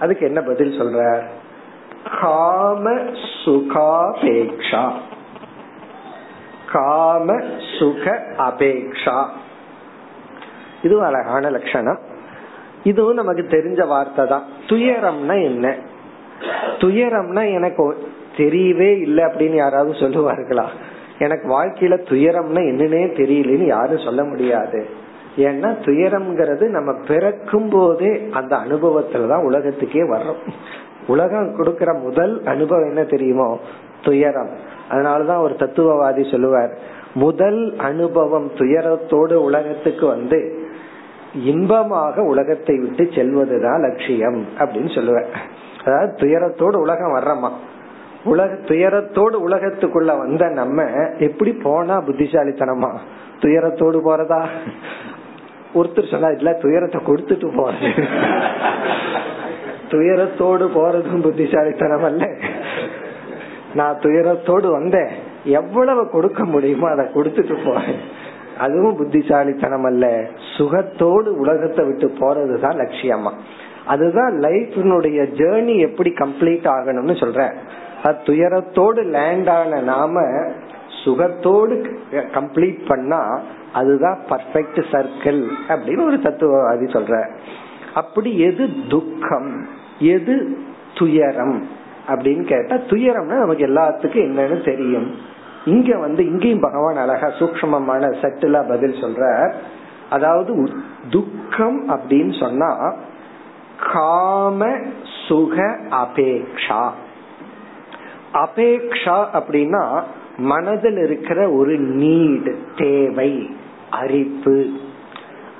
அதுக்கு என்ன பதில் சொல்றார்? காம சுகாபேக்ஷா. காம சுக அபேக்ஷா. இது அழகான லட்சணம். இதுவும் நமக்கு தெரிஞ்ச வார்த்தை தான். துயரம்னா என்ன? துயரம்னா எனக்கு தெரியவே இல்லை அப்படின்னு யாராவது சொல்லுவார்களா? எனக்கு வாழ்க்கையில துயரம்னா என்னன்னே தெரியலன்னு யாரும் சொல்ல முடியாது. ஏன்னா துயரம்ங்கிறது நம்ம பிறக்கும் போதே அந்த அனுபவத்துலதான் உலகத்துக்கே வர்றோம். உலகம் கொடுக்கற முதல் அனுபவம் என்ன தெரியுமோ? துயரம். அதனாலதான் ஒரு தத்துவவாதி சொல்லுவார் முதல் அனுபவம் துயரத்தோடு உலகத்துக்கு வந்து இன்பமாக உலகத்தை விட்டு செல்வதுதான் லட்சியம் அப்படின்னு சொல்லுவேன் அதாவது துயரத்தோடு உலகம் வர்றமா? உலக துயரத்தோடு உலகத்துக்குள்ள வந்த நம்ம எப்படி போனா புத்திசாலித்தனமா? துயரத்தோடு போறதா? ஒருத்தர் சொன்னா இல்ல துயரத்தை கொடுத்துட்டு போறது துயரத்தோடு போறதும் புத்திசாலித்தனம் அல்ல நான் துயரத்தோடு வந்தேன். எவ்வளவு கொடுக்க முடியுமோ அதை கொடுத்துட்டு போறேன். அதுவும் புத்திசாலித்தனம் அல்ல சுகத்தோடு உலகத்தை விட்டு போறதுதான் லட்சியமா. அதுதான் லைஃபினுடைய ஜேர்னி எப்படி கம்ப்ளீட் ஆகணும்னு சொல்ற. துயரத்தோடு லேண்ட் ஆன நாம சுகத்தோடு கம்ப்ளீட் பண்ணா அதுதான் பர்ஃபெக்ட் சர்க்கிள் அப்படின்னு ஒரு தத்துவவாதி சொல்ற. அப்படி எது துக்கம்? எது துயரம்? அப்படின்னு கேட்டா துயரம்னா நமக்கு எல்லாத்துக்கும் என்னன்னு தெரியும். இங்க வந்து இங்கேயும் பகவான் அழகா சூக்மமான சட்டிலா பதில் சொல்ற அதாவது துக்கம் அப்படின்னு சொன்னா காம சுக அபேக்ஷா. அபேக்ஷா அப்படின்னா மனதில் இருக்கிற ஒரு நீடு தேவை அரிப்பு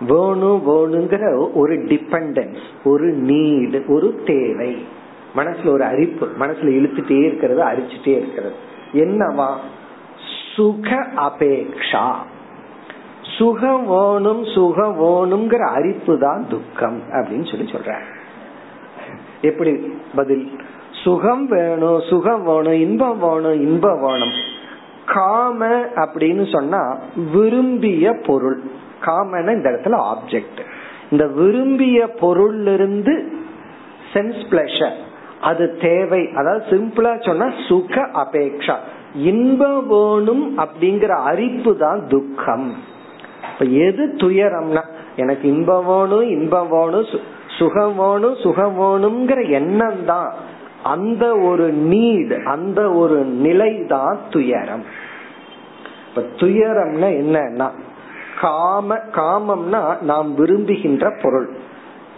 வேணும் வேணுங்கிற ஒரு டிபெண்டன்ஸ் ஒரு நீடு ஒரு தேவை. மனசுல ஒரு அரிப்பு மனசுல இழுத்துட்டே இருக்கிறது அரிச்சுட்டே இருக்கிறது. என்னவா? சுக அபேக்ஷா. சுகம் வேணும் சுகம் வேணுங்கிற அரிப்பு தான் துக்கம் அப்படின்னு சொல்லி சொல்ற எப்படி பதில்? சுகம் வேணும் சுகம் வேணும் இன்பம் வேணும் இன்பம் வேணும். காம அப்படின்னு சொன்னா விரும்பிய பொருள். காமன இந்த இடத்துல ஆப்ஜெக்ட் இந்த விரும்பிய பொருள் இருந்து சென்ஸ் பிளஷர் அது தேவை. அதாவது சிம்பிளா சொன்னா சுக அபேக்ஷா. இன்பம் வேணும் அப்படிங்கிற அரிப்பு தான் துக்கம். இப்ப எது துயரம்னா எனக்கு இன்பம் வேணும் இன்பம் வேணும் சுகம் வேணும் சுகம் வேணுங்கிற எண்ணம் தான் அந்த ஒரு நீட் அந்த ஒரு நிலை தான் துயரம். இப்ப துயரம்னா என்னன்னா காம காமம்னா நாம் விரும்புகின்ற பொருள்.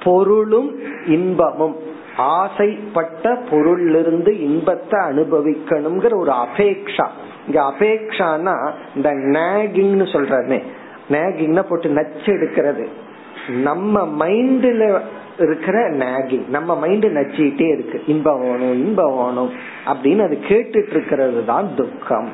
பொருளும் இன்பமும். ஆசைப்பட்ட பொருளிலிருந்து இன்பத்தை அனுபவிக்கணுங்கிற ஒரு அபேக்ஷா. இங்க அபேக்ஷானா இந்த நேகிங்னு சொல்றமே நேகிங்னா போட்டு நச்சு எடுக்கிறது. நம்ம மைண்ட்ல இருக்கிற நேகிங் நம்ம மைண்ட் நச்சிட்டே இருக்கு. இன்பம் வேணும் இன்பம் வேணும் அப்படின்னு அது கேட்டுட்டு இருக்கிறது தான் துக்கம்.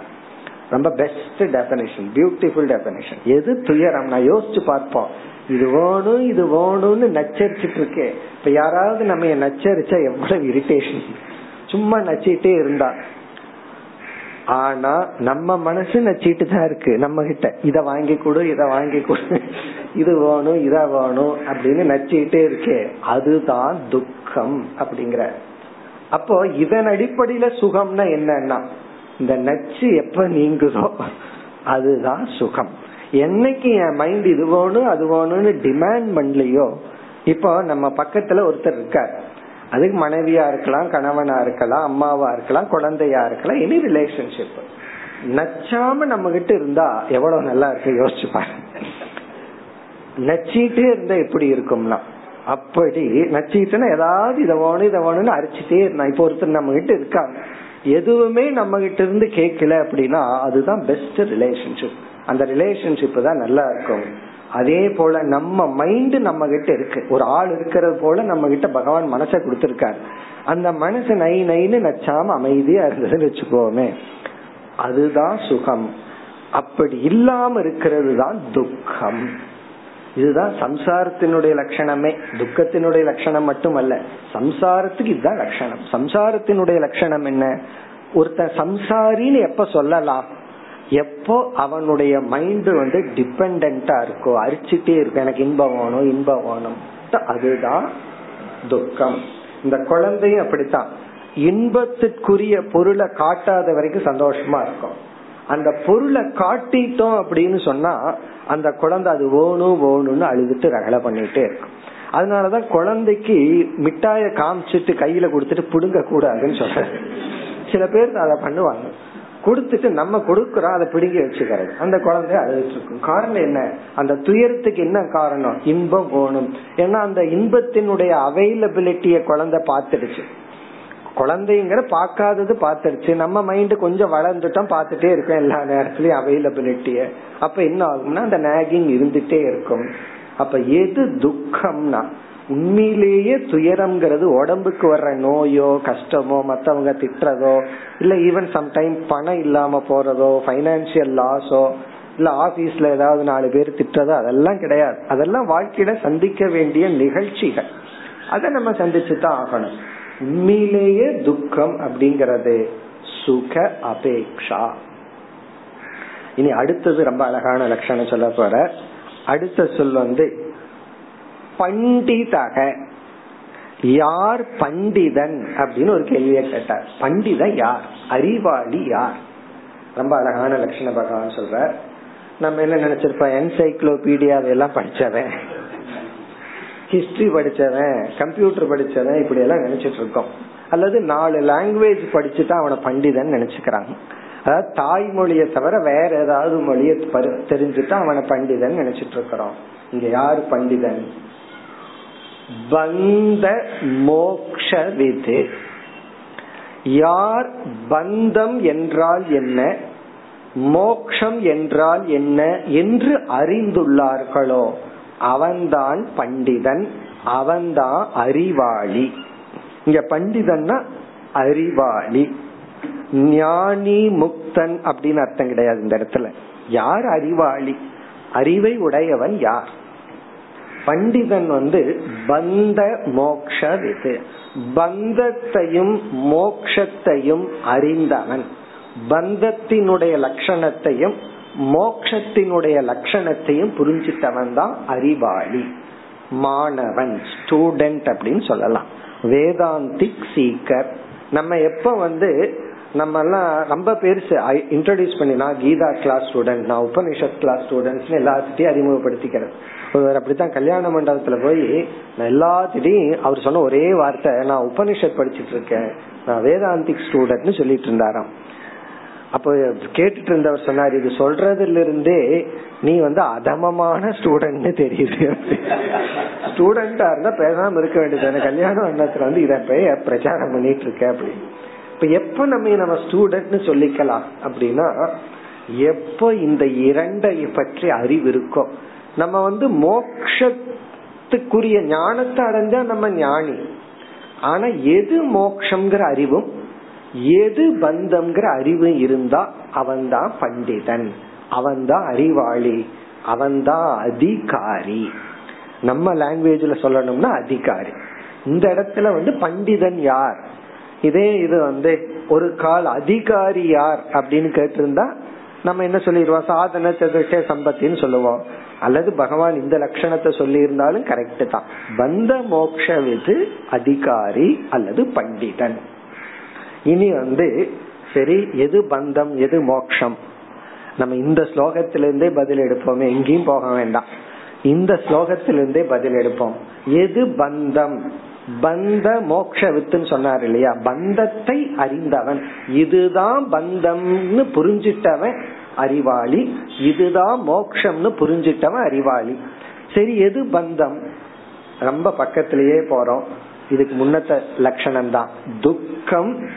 ரொம்ப பெஸ்ட் டெபனேஷன் பியூட்டிஃபுல் டெபனேஷன் எது துயரம் நான் யோசிச்சு பார்ப்போம். இது வேணும் இது வேணும்னு நச்சரிச்சிட்டு இருக்கேன் இப்ப யாராவது நம்ம நச்சரிச்சா எவ்வளவு இரிட்டேஷன் சும்மா நச்சிட்டே இருந்தா. ஆனா நம்ம மனசு நச்சிட்டு தான் இருக்கு நம்ம கிட்ட இத வாங்கி கொடு இத வாங்கி கொடு இது வேணும் இத வேணும் அப்படின்னு நச்சிட்டே இருக்கே. அதுதான் துக்கம் அப்படிங்கிற. அப்போ இதன் அடிப்படையில சுகம்னா என்னன்னா இந்த நச்சு எப்ப நீங்குதோ அதுதான் சுகம். என்னைக்கு என் மைண்ட் இது வேணும் அது வேணும்னு டிமாண்ட் பண்ணலையோ இப்போ நம்ம பக்கத்துல ஒருத்தர் இருக்கார். அதுக்கு மனைவியா இருக்கலாம் கணவனா இருக்கலாம் அம்மாவா இருக்கலாம் குழந்தையா இருக்கலாம் எனி ரிலேஷன்ஷிப் நச்சாம நம்ம கிட்ட இருந்தா எவ்வளவு நல்லா இருக்கு யோசிச்சு பாருங்க நச்சிட்டே இருந்தா எப்படி இருக்கும்னா அப்படி நச்சிட்டுனா ஏதாவது இதை வேணும் இதை வேணும்னு அரிச்சுட்டே இருந்தா இப்போ ஒருத்தர் நம்ம கிட்ட இருக்காங்க எதுவுமே நம்ம கிட்ட இருந்து கேட்கல அப்படின்னா அதுதான் பெஸ்ட் ரிலேஷன்ஷிப் அந்த ரிலேஷன்ஷிப் தான் நல்லா இருக்கும். அதே போல நம்ம மைண்ட் நம்ம கிட்ட இருக்கு. ஒரு ஆள் இருக்கிறது போல நம்ம கிட்ட பகவான் மனசை கொடுத்திருக்காரு. அந்த மனசு நை நைன்னு நச்சாம அமைதியா இருந்ததுன்னு வச்சுக்கோமே. அதுதான் சுகம். அப்படி இல்லாம இருக்கிறது தான் துக்கம். இதுதான் சம்சாரத்தினுடைய லட்சணமே. துக்கத்தினுடைய லட்சணம் மட்டுமல்ல. சம்சாரத்துக்கு இதுதான் லட்சணம். சம்சாரத்தினுடைய லட்சணம் என்ன? ஒருத்தன் சம்சாரின்னு எப்ப சொல்லலாம்? எப்போ அவனுடைய மைண்ட் வந்து டிபெண்டா இருக்கோ அரிச்சுட்டே இருக்கும். எனக்கு இன்பம் வேணும் இன்பம் வேணும். அதுதான் துக்கம். இந்த குழந்தையும் அப்படித்தான். இன்பத்துக்குரிய பொருளை காட்டாத வரைக்கும் சந்தோஷமா இருக்கும். அந்த பொருளை காட்டிட்டோம் அப்படின்னு சொன்னா அந்த குழந்தை அது வேணும் வேணும்னு அழுதுட்டு ரகலை பண்ணிட்டே இருக்கும். அதனாலதான் குழந்தைக்கு மிட்டாய காமிச்சிட்டு கையில கொடுத்துட்டு புடுங்க கூடாதுன்னு சொல்ற சில பேர் அதை பண்ணுவாங்க. கொடுத்துட்டு நம்ம கொடுக்கறோம் அதை பிடுங்கி வச்சுக்கிறது. அந்த குழந்தை அழுதுட்டு இருக்கும். காரணம் என்ன? அந்த துயரத்துக்கு என்ன காரணம்? இன்பம் போகணும். ஏன்னா அந்த இன்பத்தினுடைய அவைலபிலிட்டிய குழந்தை பார்த்துடுச்சு. குழந்தைங்கிற பார்க்காதது பார்த்துருச்சு நம்ம மைண்ட் கொஞ்சம் வளர்ந்துட்டோம் பார்த்துட்டே இருக்கோம் எல்லா நேரத்திலயும் அவைலபிலிட்டிய அப்ப என்ன ஆகும்னா அந்த நேகிங் இருந்துட்டே இருக்கும். அப்ப எது துக்கம்னா உண்மையிலேயே துயரம்ங்கிறது உடம்புக்கு வர்ற நோயோ கஷ்டமோ மத்தவங்க திட்டுறதோ இல்ல ஈவன் சம்டைம் பணம் இல்லாம போறதோ பைனான்சியல் லாஸோ இல்ல ஆபீஸ்ல ஏதாவது நாலு பேர் திட்டுறதோ அதெல்லாம் கிடையாது. அதெல்லாம் வாழ்க்கையில சந்திக்க வேண்டிய நிகழ்ச்சிகள். அதை நம்ம சந்திச்சு தான் ஆகணும். உண்மையிலேயே துக்கம் அப்படிங்கறது சுக அபேக்ஷா. இனி அடுத்தது ரொம்ப அழகான லட்சணம் சொல்ல போற. அடுத்த சொல் வந்து பண்டிதக. யார் பண்டிதன் அப்படின்னு ஒரு கேள்வியை கேட்டார். பண்டிதன் யார்? அறிவாளி யார்? ரொம்ப அழகான லட்சண பகவான் சொல்ற நம்ம என்ன நினைச்சிருப்போம்? என்சைக்ளோபீடியா எல்லாம் படிச்சவன். ஹிஸ்டரி படிச்சவன் கம்ப்யூட்டர் படிச்சவன் இப்படி எல்லாம் நினைச்சிட்டு இருக்கோம். அல்லது நாலு லாங்குவேஜ் படிச்சுட்டா அவனை பண்டிதன் நினைச்சுக்கிறாங்க. அதாவது தாய்மொழியை தவிர வேற ஏதாவது மொழியை தெரிஞ்சுட்டா அவனை பண்டிதன் நினைச்சிட்டு இருக்கிறோம். இங்க யாரு பண்டிதன்? பந்த மோக்ஷ விது யார் பந்தம் என்றால் என்ன? மோக்ஷம் என்றால் என்ன என்று அறிந்துள்ளார்களோ அவன்தான் பண்டிதன் அவன்தான் அறிவாளி. இங்க பண்டிதன்னா அறிவாளி. ஞானி முக்தன் அப்படின்னு அர்த்தம் கிடையாது இந்த இடத்துல. யார் அறிவாளி? அறிவை உடையவன் யார்? பண்டிதன் வந்து பந்த மோக்ஷ விது பந்தத்தையும் மோக்ஷத்தையும் அறிந்தவன். பந்தத்தினுடைய லட்சணத்தையும் மோக்ஷத்தினுடைய லட்சணத்தையும் புரிஞ்சிட்டவன் தான் அறிவாளி. மாணவன் ஸ்டூடெண்ட் அப்படின்னு சொல்லலாம். வேதாந்திக் சீக்கர். நம்ம எப்ப வந்து நம்ம எல்லாம் ரொம்ப பெருசு. இன்ட்ரடியூஸ் பண்ணி நான் கீதா கிளாஸ் ஸ்டூடெண்ட் நான் உபனிஷத் கிளாஸ் ஸ்டூடெண்ட்ஸ் எல்லாத்திட்டையும் அறிமுகப்படுத்திக்கிறேன். ஒருவர் அப்படித்தான் கல்யாண மண்டபத்துல போய் நான் எல்லாத்திட்டையும் அவர் சொன்ன ஒரே வார்த்தை நான் உபனிஷத் படிச்சிட்டு இருக்கேன் நான் வேதாந்திக் ஸ்டூடெண்ட்னு சொல்லிட்டு இருந்தாராம் அப்போ கேட்டுட்டு இருந்தவர் சொன்னார் இது சொல்றதுல இருந்தே நீ வந்து அதமமான ஸ்டூடெண்ட்னு தெரியுது. ஸ்டூடெண்டா இருந்தா பேசாம இருக்க வேண்டியது கல்யாண எண்ணத்துல வந்து இதை போய் பிரச்சாரம் பண்ணிட்டு இருக்க அப்படின்னு. இப்ப எப்ப நம்ம நம்ம ஸ்டூடெண்ட்னு சொல்லிக்கலாம் அப்படின்னா எப்போ இந்த இரண்டை பற்றி அறிவு இருக்கோ நம்ம வந்து மோக்ஷத்துக்குரிய ஞானத்தை அடைஞ்சா நம்ம ஞானி. ஆனா எது மோக்ஷங்கிற அறிவும் எது பந்தம்ங்கிற அறிவு இருந்தா அவன்தான் பண்டிதன் அவன்தான் அறிவாளி அவன்தான் அதிகாரி. நம்ம லாங்குவேஜ்ல சொல்லணும்னா அதிகாரி. இந்த இடத்துல வந்து பண்டிதன் யார்? இதே இது வந்து ஒரு கால் அதிகாரி யார் அப்படின்னு கேட்டிருந்தா நம்ம என்ன சொல்லிடுவோம்? சாதன சதுர்ஷ சம்பத்தின்னு சொல்லுவோம். அல்லது பகவான் இந்த லட்சணத்தை சொல்லி இருந்தாலும் கரெக்ட் தான். பந்த மோக்ஷ விது அதிகாரி அல்லது பண்டிதன். இனி வந்து சரி எது பந்தம் எது மோக்ஷம் நம்ம இந்த ஸ்லோகத்திலிருந்தே பதில் எடுப்போமே. எங்கேயும் போக வேண்டாம். இந்த ஸ்லோகத்திலிருந்தே பதில் எடுப்போம். எது பந்தம்? பந்த மோக்ஷ வித்துன்னு சொன்னார் இல்லையா? பந்தத்தை அறிந்தவன். இதுதான் பந்தம்னு புரிஞ்சிட்டவன் அறிவாளி. இதுதான் மோக்ஷம்னு புரிஞ்சிட்டவன் அறிவாளி. சரி எது பந்தம்? ரொம்ப பக்கத்திலேயே போறோம். இதுக்கு முன்னத்த லட்சணம் தான் துக்கம்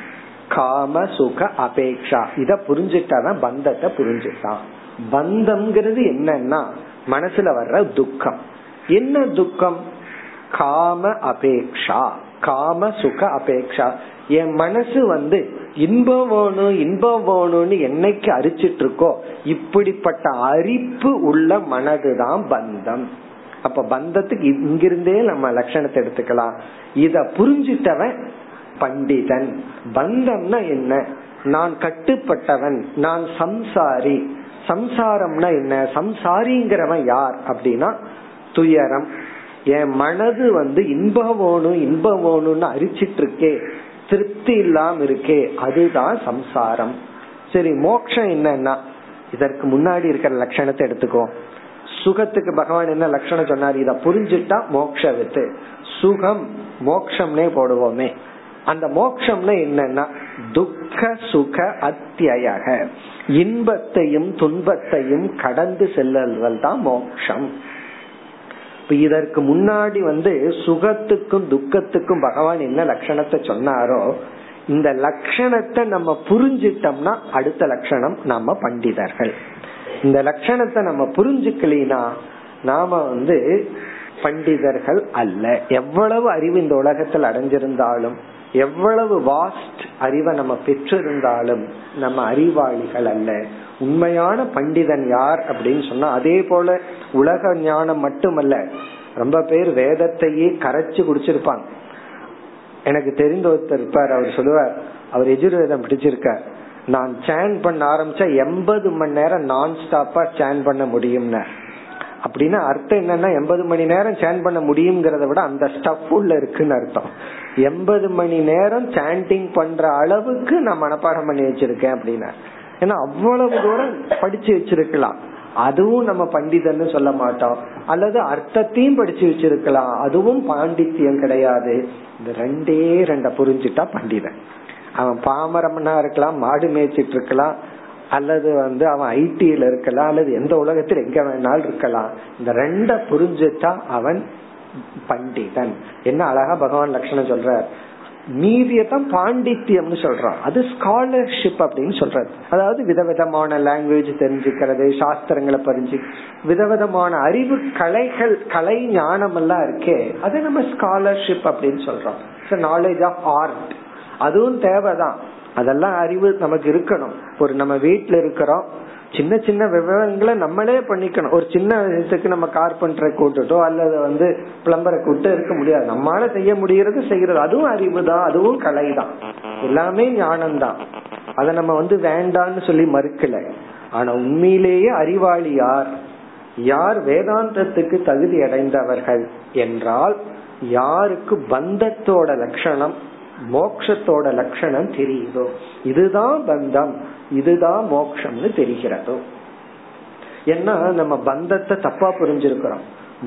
காம சுக அபேக்ஷா. இத புரிஞ்சிட்டவன் பந்தத்தை புரிஞ்சிட்டான். பந்தம்ங்கிறது என்னன்னா மனசுல வர்ற துக்கம். என்ன துக்கம்? காம அபேக்ஷா காம சுக அபேக்ஷா. என் மனசு வந்து இன்பம் வேணும் இன்பம் வேணும்னு என்னைக்கு அரிச்சிட்டு இருக்கோ இப்படிப்பட்ட அரிப்பு உள்ள மனதுதான் பந்தம். அப்ப பந்தத்துக்கு இங்கிருந்தே நம்ம லட்சணத்தை எடுத்துக்கலாம். இத புரிஞ்சிட்டவன் பண்டிதன். பந்தம்னா என்ன? நான் கட்டுப்பட்டவன் நான் சம்சாரி. சம்சாரம்னா என்ன? சம்சாரிங்கிறவன் யார் அப்படின்னா துயரம். என் மனது வந்து இன்பம் வேணும் இன்பம் வேணும்னு அரிச்சிட்டு இருக்கே திருப்தி இல்லாம இருக்கே அதுதான் சம்சாரம். சரி மோக்ஷம் என்னன்னா இதற்கு முன்னாடி இருக்கிற லட்சணத்தை எடுத்துக்கோ. சுகத்துக்கு பகவான் என்ன லட்சணம் சொன்னார்? இத புரிஞ்சுட்டா மோக்ஷ வித்து. சுகம் மோக்ஷம்னே போடுவோமே. அந்த மோக்ஷம்னா என்னன்னா துக்க சுக அத்தியக. இன்பத்தையும் துன்பத்தையும் கடந்து செல்லுதல் தான் மோக்ஷம் இதற்கு முன்னாடி வந்து சுகத்துக்கும் துக்கத்துக்கும் பகவான் என்ன லட்சணத்தை சொன்னாரோ இந்த லட்சணத்தை நம்ம புரிஞ்சிட்டோம்னா அடுத்த லட்சணம் நம்ம பண்டிதர்கள். இந்த லட்சணத்தை நம்ம புரிஞ்சுக்கலாம் நாம வந்து பண்டிதர்கள் அல்ல. எவ்வளவு அறிவு இந்த உலகத்தில் அடைஞ்சிருந்தாலும் எவ்வளவு வாஸ்ட் அறிவை நம்ம பெற்றிருந்தாலும் நம்ம அறிவாளிகள் அல்ல. உண்மையான பண்டிதன் யார் அப்படின்னு சொன்னா அதே போல உலக ஞானம் மட்டுமல்ல ரொம்ப பேர் வேதத்தையே கரைச்சு குடிச்சிருப்பாங்க. எனக்கு தெரிந்த ஒருத்தர் இருப்பார் அவர் சொல்லுவார் அவர் எஜுர்வேதம் பிடிச்சிருக்கார். நான் சேன் பண்ண ஆரம்பிச்சா எண்பது மணி நேரம் நான் ஸ்டாப்பா சேன் பண்ண முடியும்னு அப்படின்னா அர்த்தம் என்னன்னா எண்பது மணி நேரம் சேன் பண்ண முடியுங்கிறத விட அந்த ஸ்டப் உள்ள இருக்குன்னு அர்த்தம். எண்பது மணி நேரம் சாண்டிங் பண்ற அளவுக்கு நான் மனப்பாடம் பண்ணி வச்சிருக்கேன் அப்படின்னா ஏன்னா அவ்வளவு தூரம் படிச்சு வச்சிருக்கலாம். அதுவும் நம்ம பண்டிதன்னு சொல்ல மாட்டோம். அல்லது அர்த்தத்தையும் படிச்சு வச்சிருக்கலாம். அதுவும் பாண்டித்யம் கிடையாது. இந்த ரெண்டே ரெண்ட புரிஞ்சுட்டா பண்டிதன். அவன் பாமரம்னா இருக்கலாம் மாடு மேய்ச்சிட்டு இருக்கலாம் அல்லது வந்து அவன் ஐடியில இருக்கலாம் அல்லது எந்த உலகத்தில் எங்க வேணாலும் இருக்கலாம். இந்த ரெண்ட புரிஞ்சுட்டா அவன் பண்டிதன். என்ன அழகா பகவான் லட்சணம் மீதியை மீதியத்தான் பாண்டித்யம்னு சொல்றான். அது ஸ்காலர்ஷிப் அப்படின்னு சொல்றது அதாவது விதவிதமான லாங்குவேஜ் தெரிஞ்சுக்கிறது சாஸ்திரங்களை பறிஞ்சு விதவிதமான அறிவு கலைகள் கலை ஞானம் எல்லாம் இருக்கே அது நம்ம ஸ்காலர்ஷிப் அப்படின்னு சொல்றோம். நாலேஜ் ஆஃப் ஆர்ட் அதுவும் தேவைதான். அதெல்லாம் அறிவு நமக்கு இருக்கணும். ஒரு நம்ம வீட்டுல இருக்கிறோம் சின்ன சின்ன விவரங்களை நம்மளே பண்ணிக்கணும். ஒரு சின்ன விஷயத்துக்கு நம்ம கார்பெண்டரை கூட்டுட்டோ அல்லது வந்து பிளம்பரை கூட்டு இருக்க முடியாது. நம்மளால செய்ய முடியறது செய்யறது அதுவும் அறிவு தான். அதுவும் கலை தான். எல்லாமே ஞானம் தான் அதை நம்ம வந்து வேண்டான்னு சொல்லி மறுக்கல. ஆனா உண்மையிலேயே அறிவாளி யார்? யார் வேதாந்தத்துக்கு தகுதி அடைந்தவர்கள் என்றால் யாருக்கு பந்தத்தோட லட்சணம் மோக்ஷத்தோட லட்சணம் தெரியுதோ? இதுதான் பந்தம். இதுதான் மோக்ஷம்னு தெரிகிறதோ. ஏன்னா நம்ம பந்தத்தை தப்பா புரிஞ்சிருக்கிறோம்.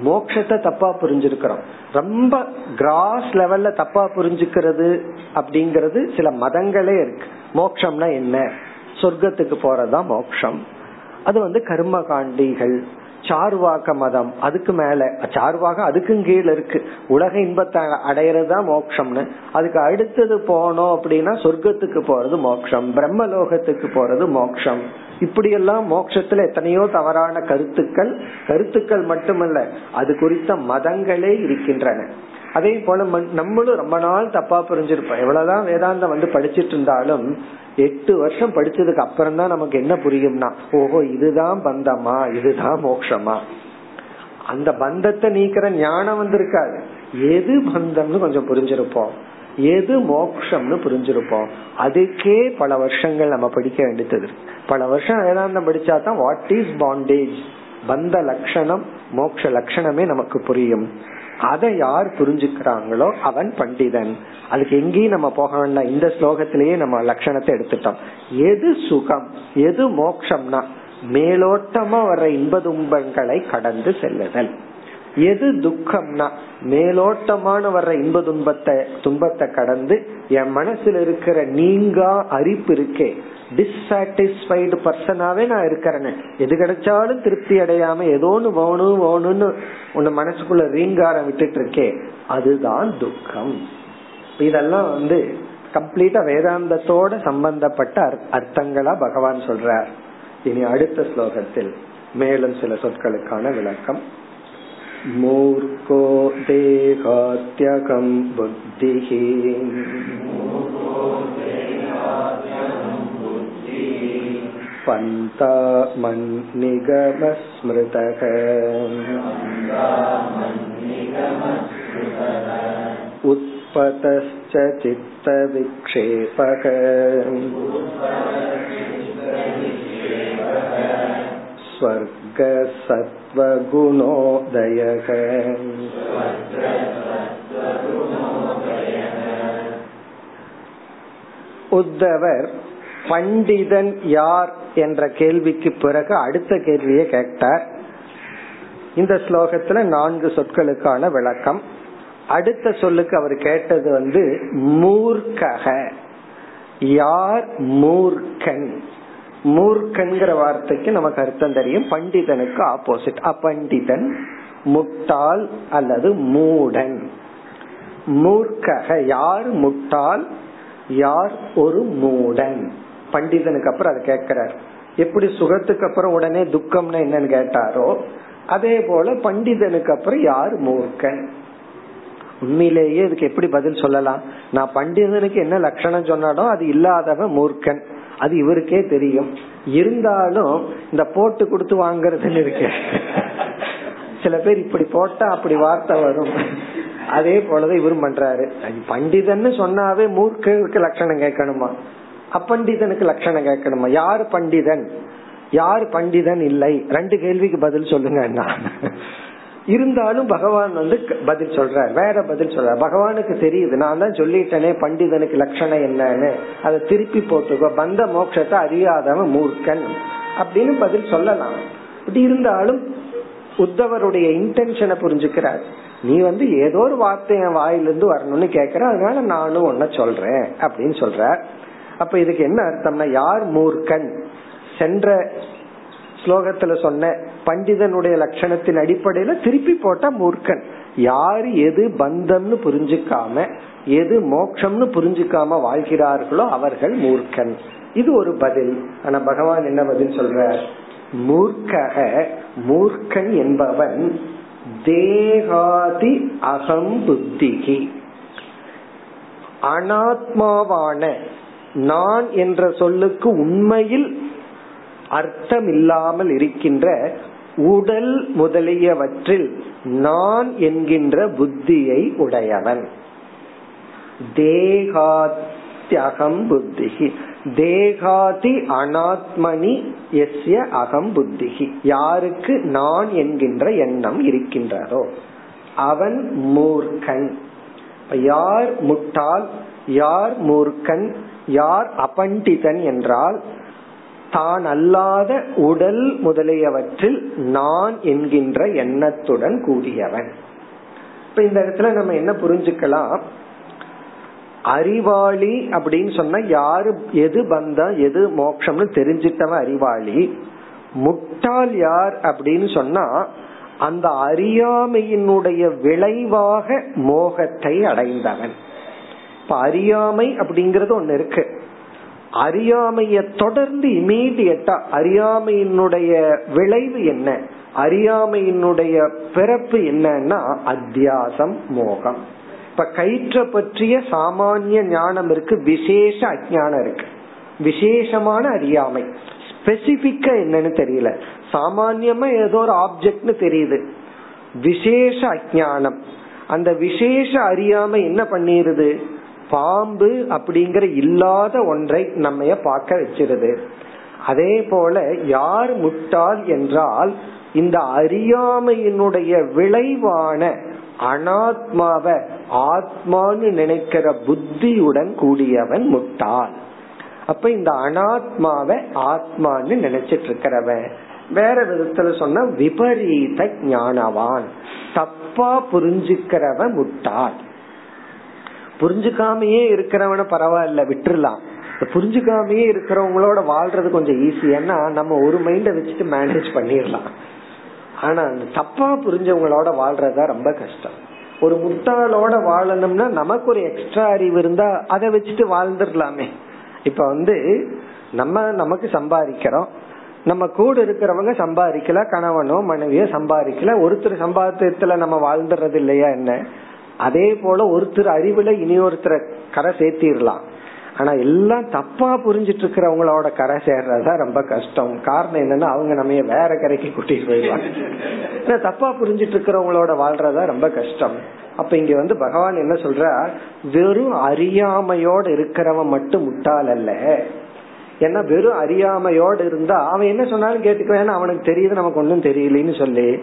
மோக்ஷத்தை தப்பா புரிஞ்சிருக்கிறோம். ரொம்ப கிராஸ் லெவல்ல தப்பா புரிஞ்சுக்கிறது அப்படிங்கறது சில மதங்களே இருக்கு. மோக்ஷம்னா என்ன? சொர்க்கத்துக்கு போறதுதான் மோக்ஷம். அது வந்து கர்ம காண்டிகள் சார்வாக்க மதம் அதுக்கு மேல. சார்வாக அதுக்கும் கீழே இருக்கு. உலக இன்பத்தை அடையறதுதான் மோக்ஷம்னு அதுக்கு அடுத்தது போனோம் அப்படின்னா சொர்க்கத்துக்கு போறது மோக்ஷம் பிரம்மலோகத்துக்கு போறது மோக்ஷம் இப்படி எல்லாம் மோக்ஷத்துல எத்தனையோ தவறான கருத்துக்கள். கருத்துக்கள் மட்டுமல்ல அது குறித்த மதங்களே இருக்கின்றன. அதே போல நம்மளும் ரொம்ப நாள் தப்பா புரிஞ்சிருப்போம். எவ்வளவுதான் வேதாந்தம் வந்து படிச்சிட்டு இருந்தாலும் எட்டு வருஷம் படிச்சதுக்கு அப்புறம் தான் நமக்கு என்ன புரியும்னா ஓஹோ இதுதான் பந்தமா இதுதான் மோக்ஷமா அந்த பந்தத்தை நீக்கிற ஞானம் வந்திருக்காது. எது பந்தம்னு கொஞ்சம் புரிஞ்சிருப்போம். எது மோக்ஷம்னு புரிஞ்சிருப்போம். அதுக்கே பல வருஷங்கள் நம்ம படிக்க வேண்டியது. பல வருஷம் வேதாந்தம் படிச்சா தான் வாட் இஸ் பாண்டேஜ் பந்த லட்சணம் மோக்ஷ லட்சணமே நமக்கு புரியும். அதை யார் புரிஞ்சுக்கிறாங்களோ அவன் பண்டிதன். அதுக்கு எங்கேயும் நம்ம போக வேண்டாம். இந்த ஸ்லோகத்திலேயே நம்ம லட்சணத்தை எடுத்துட்டோம். எது சுகம் எது மோக்ஷம்னா மேலோட்டமா வர்ற இன்ப துன்பங்களை கடந்து செல்லுதல். எது துக்கம்னா மேலோட்டமான வர்ற இன்ப துன்பத்தை துன்பத்தை கடந்து என் மனசுல இருக்கிற நீங்கா அரிப்பு இருக்கே. டிஸ்சாட்டிஸ்பைடு பர்சனாவே நான் இருக்கிறேன்னு எது கிடைச்சாலும் திருப்தி அடையாம ஏதோ ஒன்று வேணும் வேணும்னு உன்ன மனசுக்குள்ள ரீங்காரம் விட்டுட்டு இருக்கே. அதுதான் துக்கம். இதெல்லாம் வந்து கம்ப்ளீட்டா வேதாந்தத்தோட சம்பந்தப்பட்ட அர்த்தங்களா பகவான் சொல்றார். இனி அடுத்த ஸ்லோகத்தில் மேலும் சில சொற்களுக்கான விளக்கம். मूर्खो देहात्यकं बुद्धिः पन्तामन्निगमस्मृतः उत्पतश्च चित्तविक्षेपः स्वर्गसत् सत्त्वगुणोदयः உத்தவர் பண்டிதன் யார் என்ற கேள்விக்கு பிறகு அடுத்த கேள்வியை கேட்டார் இந்த ஸ்லோகத்துல நான்கு சொற்களுக்கான விளக்கம் அடுத்த சொல்லுக்கு அவர் கேட்டது வந்து மூர்க்கக யார் மூர்க்கன் மூர்க்கன்கிற வார்த்தைக்கு நமக்கு அர்த்தம் தெரியும். பண்டிதனுக்கு ஆப்போசிட் அப்பண்டிதன் முட்டாள் அல்லது மூடன். மூர்க்கக யார் முட்டாள்? யார் ஒரு மூடன்? பண்டிதனுக்கு அப்புறம் அதை கேட்கிறார். எப்படி சுகத்துக்கு அப்புறம் உடனே துக்கம்னு என்னன்னு கேட்டாரோ அதே போல பண்டிதனுக்கு அப்புறம் யார் மூர்க்கன்? உண்மையிலேயே இதுக்கு எப்படி பதில் சொல்லலாம்? நான் பண்டிதனுக்கு என்ன லட்சணம் சொன்னாலும் அது இல்லாதவன் மூர்க்கன். அது இவருக்கே தெரியும். இருந்தாலும் இந்த போட்டு கொடுத்து வாங்கறதுன்னு இருக்கு. சில பேர் இப்படி போட்டா அப்படி வார்த்தை வரும். அதே போலதான் இவரும் பண்றாரு. பண்டிதன்னு சொன்னாவே மூர்க்கருக்கு லட்சணம் கேட்கணுமா? அப்பண்டிதனுக்கு லட்சணம் கேட்கணுமா? யாரு பண்டிதன்? யார் பண்டிதன் இல்லை? ரெண்டு கேள்விக்கு பதில் சொல்லுங்க நான் இருந்தாலும் பகவான் வந்து பதில் சொல்றார். வேற பதில் சொல்றார். பகவானுக்கு தெரியுது. நான் தான் சொல்லிட்டேனே பண்டிதனுக்கு லட்சணம் என்னன்னு. அதை திருப்பி போட்டுக்கோ. பந்த மோட்சத்தை அறியாதவன் மூர்க்கன் அப்படின்னு பதில் சொல்லலாம். இப்படி இருந்தாலும் உத்தவருடைய இன்டென்ஷனை புரிஞ்சுக்கிறார். நீ வந்து ஏதோ ஒரு வார்த்தை என் வாயிலிருந்து வரணும்னு கேக்குற. அதனால நானும் ஒன்ன சொல்றேன் அப்படின்னு சொல்ற அப்ப இதுக்கு என்ன அர்த்தம்னா யார் மூர்க்கன்? சென்ற ஸ்லோகத்துல சொன்ன பண்டிதனுடைய லட்சணத்தின் அடிப்படையில திருப்பி போட்டா மூர்க்கன். யாரு எது பந்தம்னு புரிஞ்சுக்காம எது மோக்ஷம்னு புரிஞ்சுக்காம வாழ்கிறார்களோ அவர்கள் மூர்க்கன். இது ஒரு பதில். ஆனா பகவான் என்ன பதில் சொல்ற மூர்க்கக மூர்க்கன் என்பவன் தேகாதி அகம் புத்திகி. அனாத்மாவான நான் என்ற சொல்லுக்கு உண்மையில் அர்த்தம் இல்லாமல் இருக்கின்ற உடல் முதலியவற்றில் நான் என்கின்ற புத்தியை உடையவன். தேகாத்யகம் புத்திகி தேகாதி அனாத்மனி எஸ்ய அகம் புத்திகி யாருக்கு நான் என்கின்ற எண்ணம் இருக்கின்றதோ அவன் மூர்க்கன். யார் முட்டாள் யார் மூர்க்கன் யார் அபண்டிதன் என்றால் தான் அல்லாத உடல் முதலியவற்றில் நான் என்கின்ற எண்ணத்துடன் கூடியவன். இப்ப இந்த இடத்துல நம்ம என்ன புரிஞ்சுக்கலாம்? அறிவாளி அப்படின்னு சொன்னா யாரு எது பந்தம் எது மோட்சம்னு தெரிஞ்சிட்டவன் அறிவாளி. முட்டாள் யார் அப்படின்னு சொன்னா அந்த அறியாமையினுடைய விளைவாக மோகத்தை அடைந்தவன். இப்ப அறியாமை அப்படிங்கறது ஒண்ணு இருக்கு. அறியாமைய தொடர்ந்து இமீடியட்டா அறியாமையினுடைய விளைவு என்ன? அறியாமையினுடைய பிறப்பு என்னன்னா அத்தியாசம் மோகம். இப்ப கயிற்ற பற்றிய சாமானிய ஞானம் இருக்கு விசேஷ அஜானம் இருக்கு. விசேஷமான அறியாமை. ஸ்பெசிபிக்கா என்னன்னு தெரியல. சாமான்யமா ஏதோ ஒரு ஆப்ஜெக்ட்னு தெரியுது. விசேஷ அஜானம் அந்த விசேஷ அறியாமை என்ன பண்ணிருது? பாம்பு அப்படிங்கிற இல்லாத ஒன்றை நம்ம பார்க்க வச்சிருது. அதே போல யார் முட்டாள் என்றால் இந்த அறியாமையினுடைய விளைவான அனாத்மாவ ஆத்மான்னு நினைக்கிற புத்தியுடன் கூடியவன் முட்டாள். அப்ப இந்த அனாத்மாவை ஆத்மான்னு நினைச்சிட்டு இருக்கிறவன் வேற விதத்துல சொன்ன விபரீத ஞானவான். தப்பா புரிஞ்சுக்கிறவன் முட்டாள். புரிஞ்சுக்காமயே இருக்கிறவன பரவாயில்ல விட்டுறலாம். புரிஞ்சுக்காமயே இருக்கிறவங்களோட வாழ்றது கொஞ்சம் ஈஸி ஏன்னா நம்ம ஒரு மைண்ட வச்சுட்டு மேனேஜ் பண்ணிடலாம். ஆனா அந்த தப்பா புரிஞ்சவங்களோட வாழ்றதா ரொம்ப கஷ்டம். ஒரு முட்டாளோட வாழணும்னா நமக்கு ஒரு எக்ஸ்ட்ரா அறிவு இருந்தா அதை வச்சுட்டு வாழ்ந்துடலாமே. இப்ப வந்து நம்ம நமக்கு சம்பாதிக்கிறோம். நம்ம கூட இருக்கிறவங்க சம்பாதிக்கல கணவனோ மனைவியோ சம்பாதிக்கல. ஒருத்தர் சம்பாத்தியத்துல நம்ம வாழ்ந்துறது இல்லையா என்ன? அதே போல ஒருத்தர் அறிவுல இனி ஒருத்தரை கரை சேர்த்திடலாம். ஆனா எல்லாம் தப்பா புரிஞ்சிட்டு இருக்கிறவங்களோட கரை சேர்றதா ரொம்ப கஷ்டம். காரணம் என்னன்னா அவங்க நம்ம வேற கரைக்கு கூட்டிட்டு போயிடுவாங்க. தப்பா புரிஞ்சிட்டு இருக்கிறவங்களோட வாழ்றதா ரொம்ப கஷ்டம். அப்ப இங்க வந்து பகவான் என்ன சொல்ற? வெறும் அறியாமையோட இருக்கிறவன் மட்டும் முட்டாள் அல்ல. ஏன்னா வெறும் அறியாமையோடு இருந்தா அவன் என்ன சொன்னாலும் கேட்டுக்குவேன். அவனுக்கு தெரியுது நமக்கு ஒன்றும் தெரியலன்னு சொல்லி.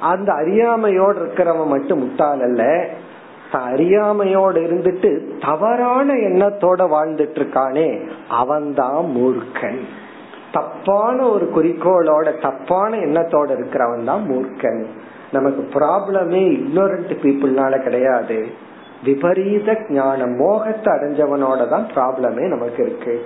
அந்த அறியாமையோடு இருக்கிறவன் மட்டும் முட்டாள் அல்ல. அறியாமையோடு இருந்துட்டு தவறான எண்ணத்தோட வாழ்ந்துட்டு இருக்கானே அவன்தான் மூர்க்கன். தப்பான ஒரு குறிக்கோளோட தப்பான எண்ணத்தோட இருக்கிறவன் தான் மூர்க்கன். நமக்கு ப்ராப்ளமே இக்னோரண்ட் பீப்புள்னால கிடையாது. விபரீத ஞானம் மோகத்தை அடைஞ்சவனோட தான் ப்ராப்ளமே நமக்கு இருக்கு.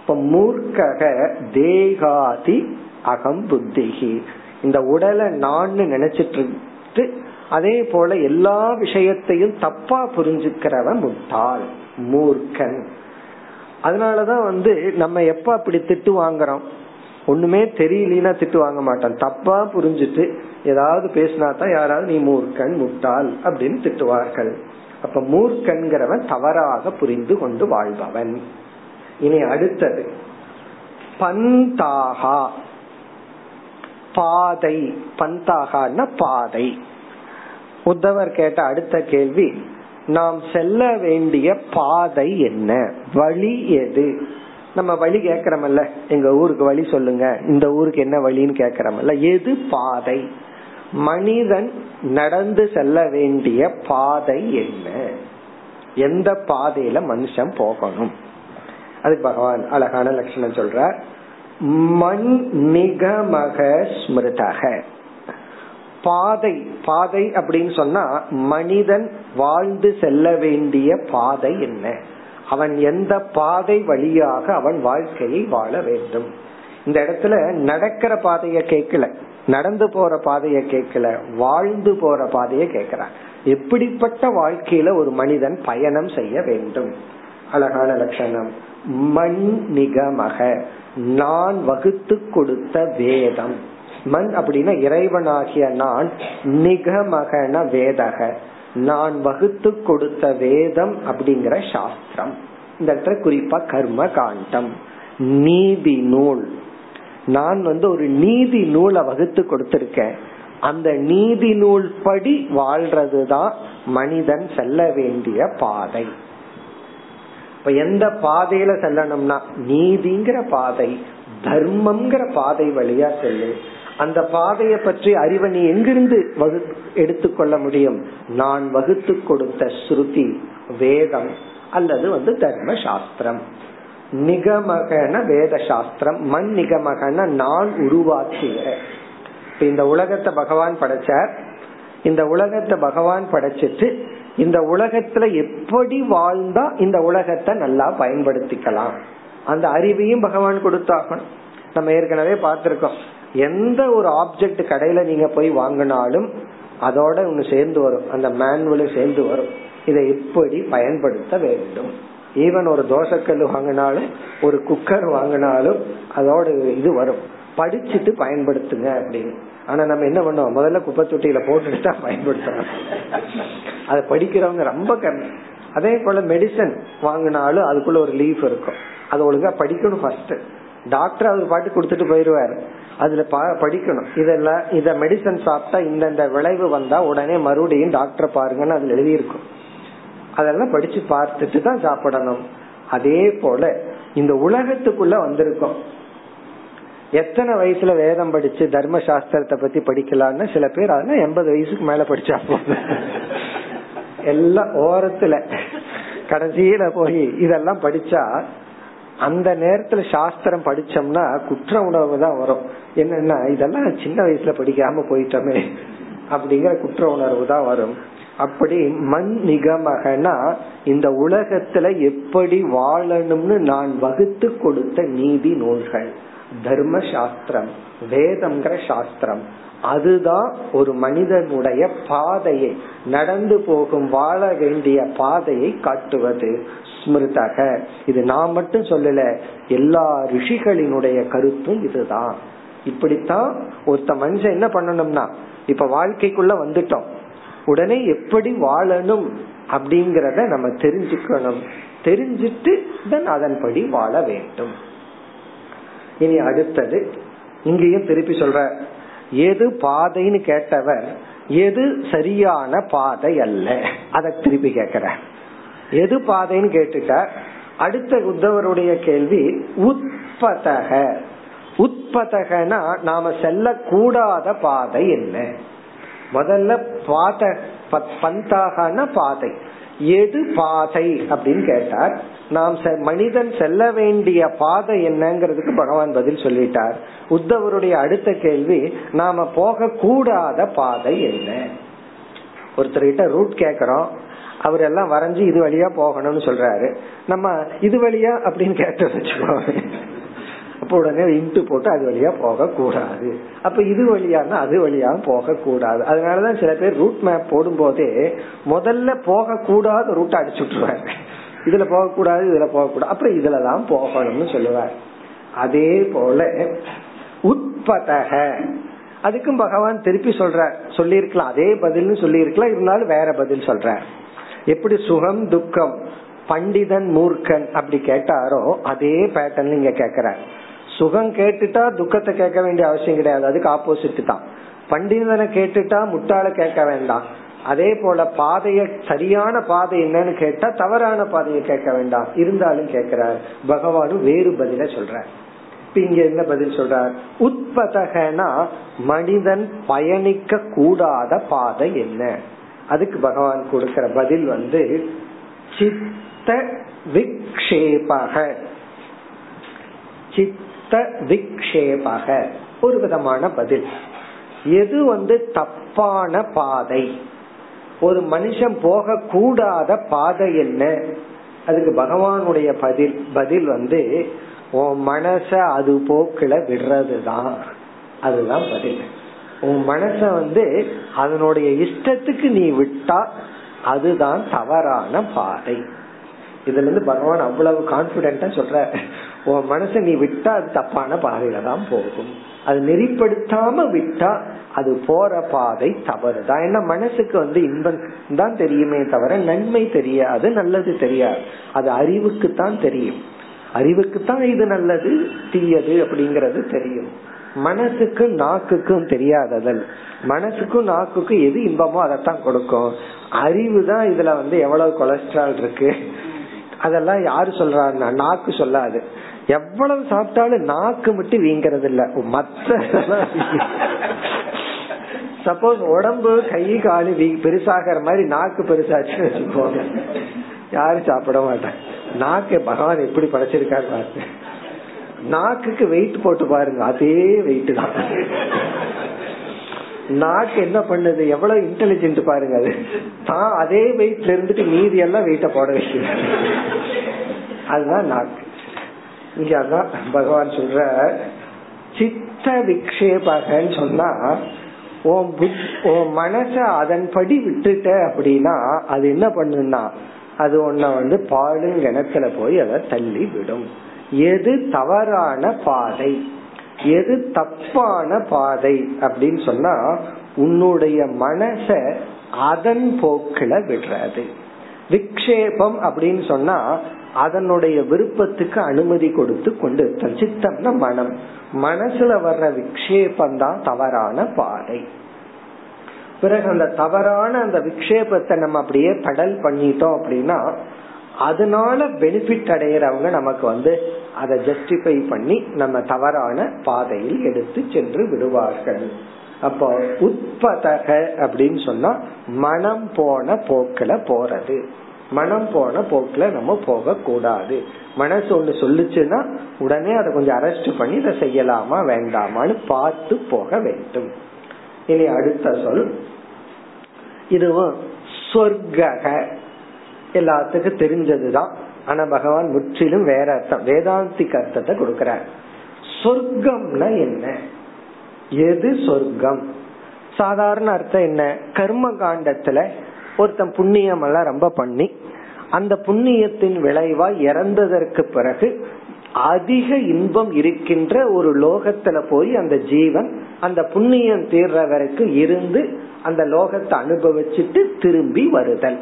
இப்ப மூர்க்கக தேகாதி அகம் புத்திகி. இந்த உடலை நான் நினைச்சிட்டு அதே போல எல்லா விஷயத்தையும் தப்பா புரிஞ்சுக்கிறவன் முட்டாள் மூர்க்கன். அதனாலதான் வந்து நம்ம எப்ப அப்படி திட்டு வாங்குறோம்? ஒண்ணுமே தெரியலனா திட்டு வாங்க மாட்டான். தப்பா புரிஞ்சுட்டு ஏதாவது பேசினா தான் யாராவது நீ மூர்க்கன் முட்டாள் அப்படின்னு திட்டுவார்கள். அப்ப மூர்க்கன்கிறவன் தவறாக புரிந்து கொண்டு வாழ்பவன். இனி அடுத்தது. பந்தாகா. பாதை. பந்தாகான்னா பாதை. உத்தவர் கேட்ட அடுத்த கேள்வி நாம் செல்ல வேண்டிய பாதை என்ன? வழி எது? நம்ம வழி கேக்குறோம்ல எங்க ஊருக்கு வழி சொல்லுங்க. இந்த ஊருக்கு என்ன வழின்னு கேக்குறோம்ல எது பாதை? மனிதன் நடந்து செல்ல வேண்டிய பாதை என்ன? எந்த பாதையில மனுஷன் போகணும்? அதுக்கு பகவான் அழகான லட்சணம் சொல்ற மண் நிகமக ஸ்மிருதக. பாதை பாதை அப்படின்னு சொன்னா மனிதன் வாழ்ந்து செல்ல வேண்டிய பாதை என்ன? அவன் எந்த பாதை வழியாக அவன் வாழ்க்கையை வாழ வேண்டும்? இந்த இடத்துல நடக்கிற பாதைய கேட்கல நடந்து போற பாதைய கேட்கல வாழ்ந்து போற பாதைய கேட்கிறான். எப்படிப்பட்ட வாழ்க்கையில ஒரு மனிதன் பயணம் செய்ய வேண்டும்? அழகான லட்சணம். மண் நிகமக. நான் வகுத்து கொடுத்த வேதம். மண் அப்படின்னா இறைவனாகிய நான் நிகமகன வேதக. நான் வகுத்து கொடுத்த வேதம் அப்படிங்கிற சாஸ்திரம். இந்த இடத்துல குறிப்பா கர்ம காண்டம் நீதி நூல். நான் வந்து ஒரு நீதி நூலை வகுத்து கொடுத்திருக்கேன். அந்த நீதி நூல் படி வாழ்றதுதான் மனிதன் செல்ல வேண்டிய பாதை. இப்ப எந்த பாதையில செல்லணும்னா நீதிங்கிற பாதை தர்மம்ங்கிற பாதை வழியா செல்லு. அந்த பாதையை பற்றி அறிவை நீ எங்கிருந்து வகு எடுத்துக்கொள்ள முடியும்? நான் வகுத்து கொடுத்த ஸ்ருதி வேதம் அல்லது வந்து தர்ம சாஸ்திரம் நிகமகன வேத சாஸ்திரம் மண் நிகமகன நான் உருவாக்கிய. இந்த உலகத்தை பகவான் படைச்சார். இந்த உலகத்தை பகவான் படைச்சிட்டு இந்த உலகத்துல எப்படி வாழ்ந்தா இந்த உலகத்தை நல்லா பயன்படுத்திக்கலாம்? அந்த அறிவையும் பகவான் கொடுத்தாகணும். நம்ம ஏற்கனவே பார்த்திருக்கோம். எந்த ஒரு ஆப்ஜெக்ட் கடையில நீங்க போய் வாங்கினாலும் அதோட ஒன்னு சேர்ந்து வரும். அந்த மேனுவலும் சேர்ந்து வரும். இதை எப்படி பயன்படுத்த வேண்டும். ஈவன் ஒரு தோசைக்கல் வாங்கினாலும் ஒரு குக்கர் வாங்கினாலும் அதோட இது வரும். படிச்சுட்டு பயன்படுத்துங்க அப்படின்னு. ஆனா நம்ம என்ன பண்ணுவோம்? முதல்ல குப்பை தொட்டியில போட்டுட்டு தான் பயன்படுத்துறோம் அதை படிக்கிறவங்க ரொம்ப கம்மி. அதே போல மெடிசன் வாங்கினாலும் அதுக்குள்ள ஒரு லீஃப் இருக்கும். அது ஒழுங்கா படிக்கணும் ஃபர்ஸ்ட் டாக்டர் அவர் பாட்டு கொடுத்துட்டு போயிருவாரு. அதுல படிக்கணும். இதெல்லாம் இத மெடிசன் சாப்பிட்டா இந்தந்த விளைவு வந்தா உடனே மறுபடியும் டாக்டர் பாருங்கன்னு அதுல எழுதியிருக்கும். அதெல்லாம் படிச்சு பார்த்துட்டு தான் சாப்பிடணும். அதே போல இந்த உலகத்துக்குள்ள வந்திருக்கும். எத்தனை வயசுல வேதம் படிச்சு தர்ம சாஸ்திரத்தை பத்தி படிக்கலாம்னு சில பேர் அதெல்லாம் எண்பது வயசுக்கு மேல படிச்சா போதும் எல்லாம் ஓரத்துல கடைசியில போய் இதெல்லாம் படிச்சா அந்த நேரத்துல சாஸ்திரம் படிச்சோம்னா குற்ற உணர்வு தான் வரும். என்னன்னா இதெல்லாம் சின்ன வயசுல படிக்காம போயிட்டோமே அப்படிங்கிற குற்ற உணர்வு தான் வரும். அப்படி மண் நிகமகனா இந்த உலகத்துல எப்படி வாழணும்னு நான் வகுத்து கொடுத்த நீதி நூல்கள். தர்ம சாஸ்திரம். வேதம்ங்கிற சாஸ்திரம். அதுதான் ஒரு மனிதனுடைய பாதையை நடந்து போகும் வாழ வேண்டிய பாதையை காட்டுவது. ஸ்மிருதக. இது நான் மட்டும் சொல்லல எல்லா ரிஷிகளினுடைய கருத்தும் இதுதான். இப்படித்தான் ஒருத்த மனுஷன் என்ன பண்ணணும்னா இப்ப வாழ்க்கைக்குள்ள வந்துட்டோம். உடனே எப்படி வாழணும் அப்படிங்கறத நம்ம தெரிஞ்சுக்கணும். தெரிஞ்சிட்டு தென் அதன்படி வாழ வேண்டும். இனி அடுத்தது இங்கேயும் திருப்பி சொல்ற. எது பாதைன்னு கேட்டவர் எது சரியான பாதை அல்ல. அதை திருப்பி கேக்குற. எது பாதைன்னு கேட்டுட்டார் அடுத்த உத்தவருடைய கேள்வி உத்பதக. உட்பதக உட்பதகனா நாம செல்லக்கூடாத பாதை என்ன? முதல்ல பாத பந்தாகன பாதை. எது பாதை அப்படின்னு கேட்டார். நாம் மனிதன் செல்ல வேண்டிய பாதை என்னங்கிறதுக்கு பகவான் பதில் சொல்லிட்டார். உத்தவருடைய அடுத்த கேள்வி நாம போக கூடாத பாதை என்ன? ஒருத்தர்கிட்ட ரூட் கேக்குறோம். அவர் எல்லாம் வரைஞ்சு இது வழியா போகணும்னு சொல்றாரு. நம்ம இது வழியா அப்படின்னு கேட்டு வச்சுக்கோங்க அப்ப உடனே இன்ட்டு போட்டு அது வழியா போக கூடாது அப்ப இது வழியானா அது வழியா போக கூடாது அதனாலதான் சில பேர் ரூட் மேப் போடும் போதே முதல்ல போக கூடாத ரூட் அடிச்சுட்டுருவாங்க. இதுல போகக்கூடாது இதுல போகக்கூடாது. கூடாது அப்புறம் இதுலதான் போகணும்னு சொல்லுவார். அதே போல உட்பதக. அதுக்கும் பகவான் திருப்பி சொல்ற சொல்லிருக்கலாம் அதே பதில்னு சொல்லியிருக்கலாம். இருந்தாலும் வேற பதில் சொல்ற எப்படி சுகம் துக்கம் பண்டிதன் மூர்க்கன் அப்படி கேட்டாரோ அதே பேட்டர்ன் இங்க கேக்குற சுகம் கேட்டுட்டா துக்கத்தை கேட்க வேண்டிய அவசியம் கிடையாது. அதுக்கு ஆப்போசிட் தான். பண்டிதனை கேட்டுட்டா முட்டாள கேட்க வேண்டாம். அதே போல பாதைய சரியான பாதை என்னன்னு கேட்டா தவறான பாதையை கேட்க வேண்டாம். இருந்தாலும் கேட்கிறார். பகவானும் வேறு பதில சொல்ற இங்க என்ன பதில் சொல்றார்? உட்பதகனா மனிதன் பயணிக்க கூடாத பாதை என்ன? அதுக்கு பகவான் கொடுக்கிற பதில் வந்து சித்த விக்ஷேபக. சித்த விக்ஷேபக. ஒரு விதமான பதில். எது வந்து தப்பான பாதை? ஒரு மனுஷன் போக கூடாத பாதை என்ன? அதுக்கு பகவானுடைய பதில் பதில் வந்து உன் மனச அது போக்குல விடுறதுதான். அதுதான் பதில். உன் மனச வந்து அதனுடைய இஷ்டத்துக்கு நீ விட்டா அதுதான் தவறான பாதை. இதுல இருந்து பகவான் அவ்வளவு கான்பிடென்டா சொல்ற உன் மனச நீ விட்டா அது தப்பான பாதையில தான் போகும். அது நெறிப்படுத்தாம விட்டா அது போற பாதை தவறுதான் ஏன்னா மனசுக்கு வந்து இன்பம் தான் தெரியுமே தவிர நன்மை தெரியாது நல்லது தெரியாது. அது அறிவுக்கு தான் தெரியும். அறிவுக்கு தான் இது நல்லது தீயது அப்படிங்கறது தெரியும். மனசுக்கும் நாக்குக்கும் தெரியாததல். மனசுக்கும் நாக்குக்கும் எது இன்பமோ அதைத்தான் கொடுக்கும். அறிவு தான் இதுல வந்து எவ்வளவு கொலஸ்ட்ரால் இருக்கு. அதெல்லாம் யாரு சொல்றாருன்னா நாக்கு சொல்லாது. எவ்வளவு சாப்பிட்டாலும் நாக்கு மட்டும் வீங்கிறது இல்ல மத்த சப்போஸ் உடம்பு கை காலு பெருசாகிற மாதிரி நாக்கு பெருசாச்சுன்னு வச்சுக்கோங்க. யாரும் சாப்பிட மாட்டாங்க. நாக்கு பகவான் எப்படி படைச்சிருக்காரு பாருங்க. நாக்குக்கு வெயிட் போட்டு பாருங்க. அதே வெயிட் தான். நாக்கு என்ன பண்ணுது? எவ்வளவு இன்டெலிஜென்ட் பாருங்க அது. தான் அதே வெயிட்ல இருந்துட்டு மீதி எல்லாம் வெயிட்ட போட வைக்கிறது அதுதான் நாக்கு. இங்க அதான் பகவான் சொல்ற சித்த விக்ஷேபகன்னு சொன்னா உன் மனச அதன்படி விட்டுட்ட அப்படின்னா அது என்ன பண்ணுன்னா அது உன்ன வந்து பாலும் கிணத்துல போய் அதை தள்ளி விடும் எது தவறான பாதை? எது தப்பான பாதை அப்படின்னு சொன்னா உன்னுடைய மனச அதன் போக்குல விடுறது. விக்ஷேபம் அப்படின்னு சொன்னா அதனுடைய விருப்பத்துக்கு அனுமதி கொடுத்து கொண்டு சித்தம்னா மனம். மனசுல வர்ற விக்ஷேபம் தான் தவறான பாதை. பிறகு அந்த தவறான அந்த விக்ஷேபத்தை நம்ம அப்படியே கடல் பண்ணிட்டோம் அப்படின்னா அதனால பெனிஃபிட் அடையிறவங்க நமக்கு வந்து அதை ஜஸ்டிஃபை பண்ணி நம்ம தவறான பாதையில் எடுத்து சென்று விடுவார்கள். அப்போ உட்பதக அப்படின்னு சொன்னா மனம் போன போக்கில போறது. மனம் போன போக்குல நம்ம போக கூடாது மனசு ஒண்ணு சொல்லுச்சுன்னா உடனே அதை கொஞ்சம் அரெஸ்ட் பண்ணி இதை செய்யலாமா வேண்டாமான்னு பார்த்து போக வேண்டும். இனி அடுத்த சொல். இதுவும் சொர்க்க எல்லாத்துக்கும் தெரிஞ்சதுதான். ஆனா பகவான் முற்றிலும் வேற அர்த்தம். வேதாந்திக் அர்த்தத்தை கொடுக்கிறார். சொர்க்கம்னா என்ன? எது சொர்க்கம்? சாதாரண அர்த்தம் என்ன? கர்ம காண்டத்துல ஒருத்தன் புண்ணியம் எல்லாம் ரொம்ப பண்ணி அந்த புண்ணியத்தின் விளைவா இறந்ததற்கு பிறகு அதிக இன்பம் இருக்கின்ற ஒரு லோகத்துல போய் அந்த ஜீவன் அந்த புண்ணியம் தீர்ற வரைக்கும் இருந்து அந்த லோகத்தை அனுபவிச்சுட்டு திரும்பி வருதல்.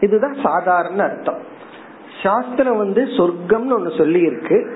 இதுதான் சாதாரண அர்த்தம். சாஸ்திரம் வந்து சொர்க்கம்னு ஒண்ணு சொல்லி இருக்கு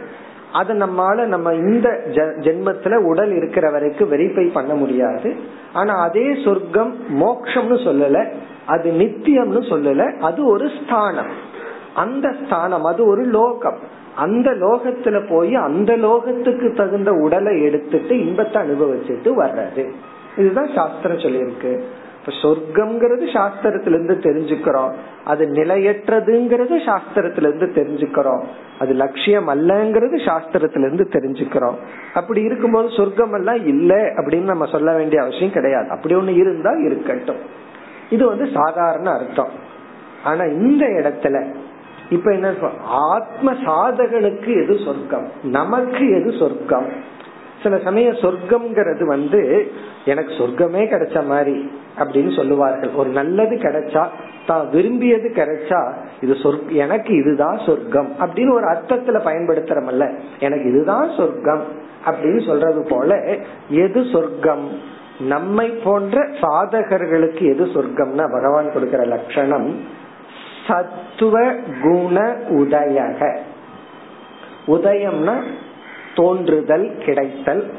அது நம்மால நம்ம இந்த ஜென்மத்துல உடல் இருக்கிற வரைக்கும் வெரிஃபை பண்ண முடியாது. ஆனா அதே சொர்க்கம் மோக்ஷம்னு சொல்லல. அது நித்தியம்னு சொல்லல அது ஒரு ஸ்தானம். அந்த ஸ்தானம் அது ஒரு லோகம். அந்த லோகத்துல போய் அந்த லோகத்துக்கு தகுந்த உடலை எடுத்துட்டு இன்பத்தை அனுபவிச்சுட்டு வர்றது. இதுதான் சாஸ்திரம் சொல்லியிருக்கு. இப்ப சொர்க்கம்ங்கிறது சாஸ்திரத்துல இருந்து தெரிஞ்சுக்கிறோம். அது நிலையற்றதுங்கிறது சாஸ்திரத்துல இருந்து தெரிஞ்சுக்கிறோம். அது லட்சியம் அல்லங்கிறது சாஸ்திரத்துல இருந்து தெரிஞ்சுக்கிறோம். அப்படி இருக்கும்போது சொர்க்கம் எல்லாம் இல்ல அப்படின்னு நம்ம சொல்ல வேண்டிய அவசியம் கிடையாது. அப்படி ஒண்ணு இருந்தா இருக்கட்டும். இது வந்து சாதாரண அர்த்தம். ஆனா இந்த இடத்துல இப்ப என்ன ஆத்ம சாதகனுக்கு எது சொர்க்கம்? நமக்கு எது சொர்க்கம்? சில சமயம் சொர்க்கம்ங்கிறது வந்து எனக்கு சொர்க்கமே கிடைச்ச மாதிரி அப்படின்னு சொல்லுவார்கள். ஒரு நல்லது கிடைச்சா தான் விரும்பியது கிடைச்சா இது சொர்க் எனக்கு இதுதான் சொர்க்கம் அப்படின்னு ஒரு அர்த்தத்துல பயன்படுத்துறமல்ல. எனக்கு இதுதான் சொர்க்கம் அப்படின்னு சொல்றது போல எது சொர்க்கம்? நம்மை போன்ற சாதகர்களுக்கு எது சொர்க்கம்னா பகவான் கொடுக்கிற லட்சணம் சத்துவ குண உதயக. உதயம்னா தோன்றுதல் கிடைத்தல்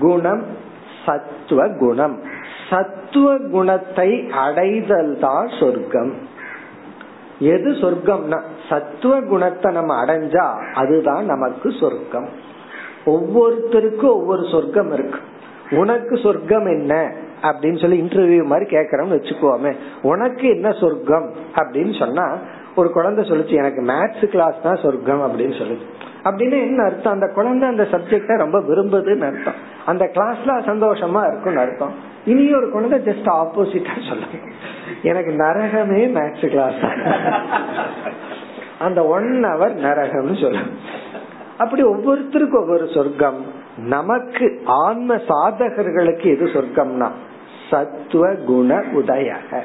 குணம் சத்துவ குணம். சத்துவ குணத்தை அடைதல் தான் சொர்க்கம். எது சொர்க்கம்னா சத்துவ குணத்தை நம்ம அடைஞ்சா அதுதான் நமக்கு சொர்க்கம். ஒவ்வொருத்தருக்கும் ஒவ்வொரு சொர்க்கம் இருக்கு. உனக்கு சொர்க்கம் என்ன? அப்படின்னு சொல்லி இன்டர்வியூ மாதிரி கேக்குறோம்னு வச்சுக்கோமே. உனக்கு என்ன சொர்க்கம்? அப்படின்னு சொன்னா ஒரு குழந்தை சொல்லுச்சு எனக்கு மேத்ஸ் கிளாஸ் தான் சொர்க்கம் அப்படின்னு சொல்லுது. அப்படின்னு என்ன அர்த்தம்? அந்த குழந்தை அந்த சப்ஜெக்ட ரொம்ப விரும்புதுன்னு அர்த்தம். அந்த கிளாஸ்ல சந்தோஷமா இருக்கும்னு அர்த்தம். இனி ஒரு குழந்தை ஜஸ்ட் ஆப்போசிட்டா சொல்லுங்க எனக்கு நரகமே மேத்ஸ் கிளாஸ் அந்த ஒன் ஹவர் நரகம்னு சொல்லுங்க அப்படி ஒவ்வொருத்தருக்கும் ஒவ்வொரு சொர்க்கம். நமக்கு ஆன்ம சாதகர்களுக்கு எது சொர்க்கம்னா? சத்துவ குண உதயக.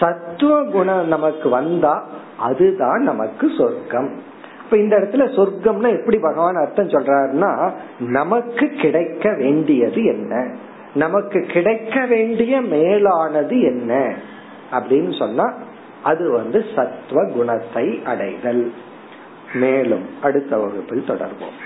சத்துவ குணம் நமக்கு வந்தா அதுதான் நமக்கு சொர்க்கம். இப்ப இந்த இடத்துல சொர்க்கம்னா எப்படி பகவான் அர்த்தம் சொல்றாருன்னா நமக்கு கிடைக்க வேண்டியது என்ன? நமக்கு கிடைக்க வேண்டிய மேலானது என்ன? அப்படின்னு சொன்னா அது வந்து சத்துவ குணத்தை அடைதல். மேலும் அடுத்த வகுப்பில் தொடர்போம்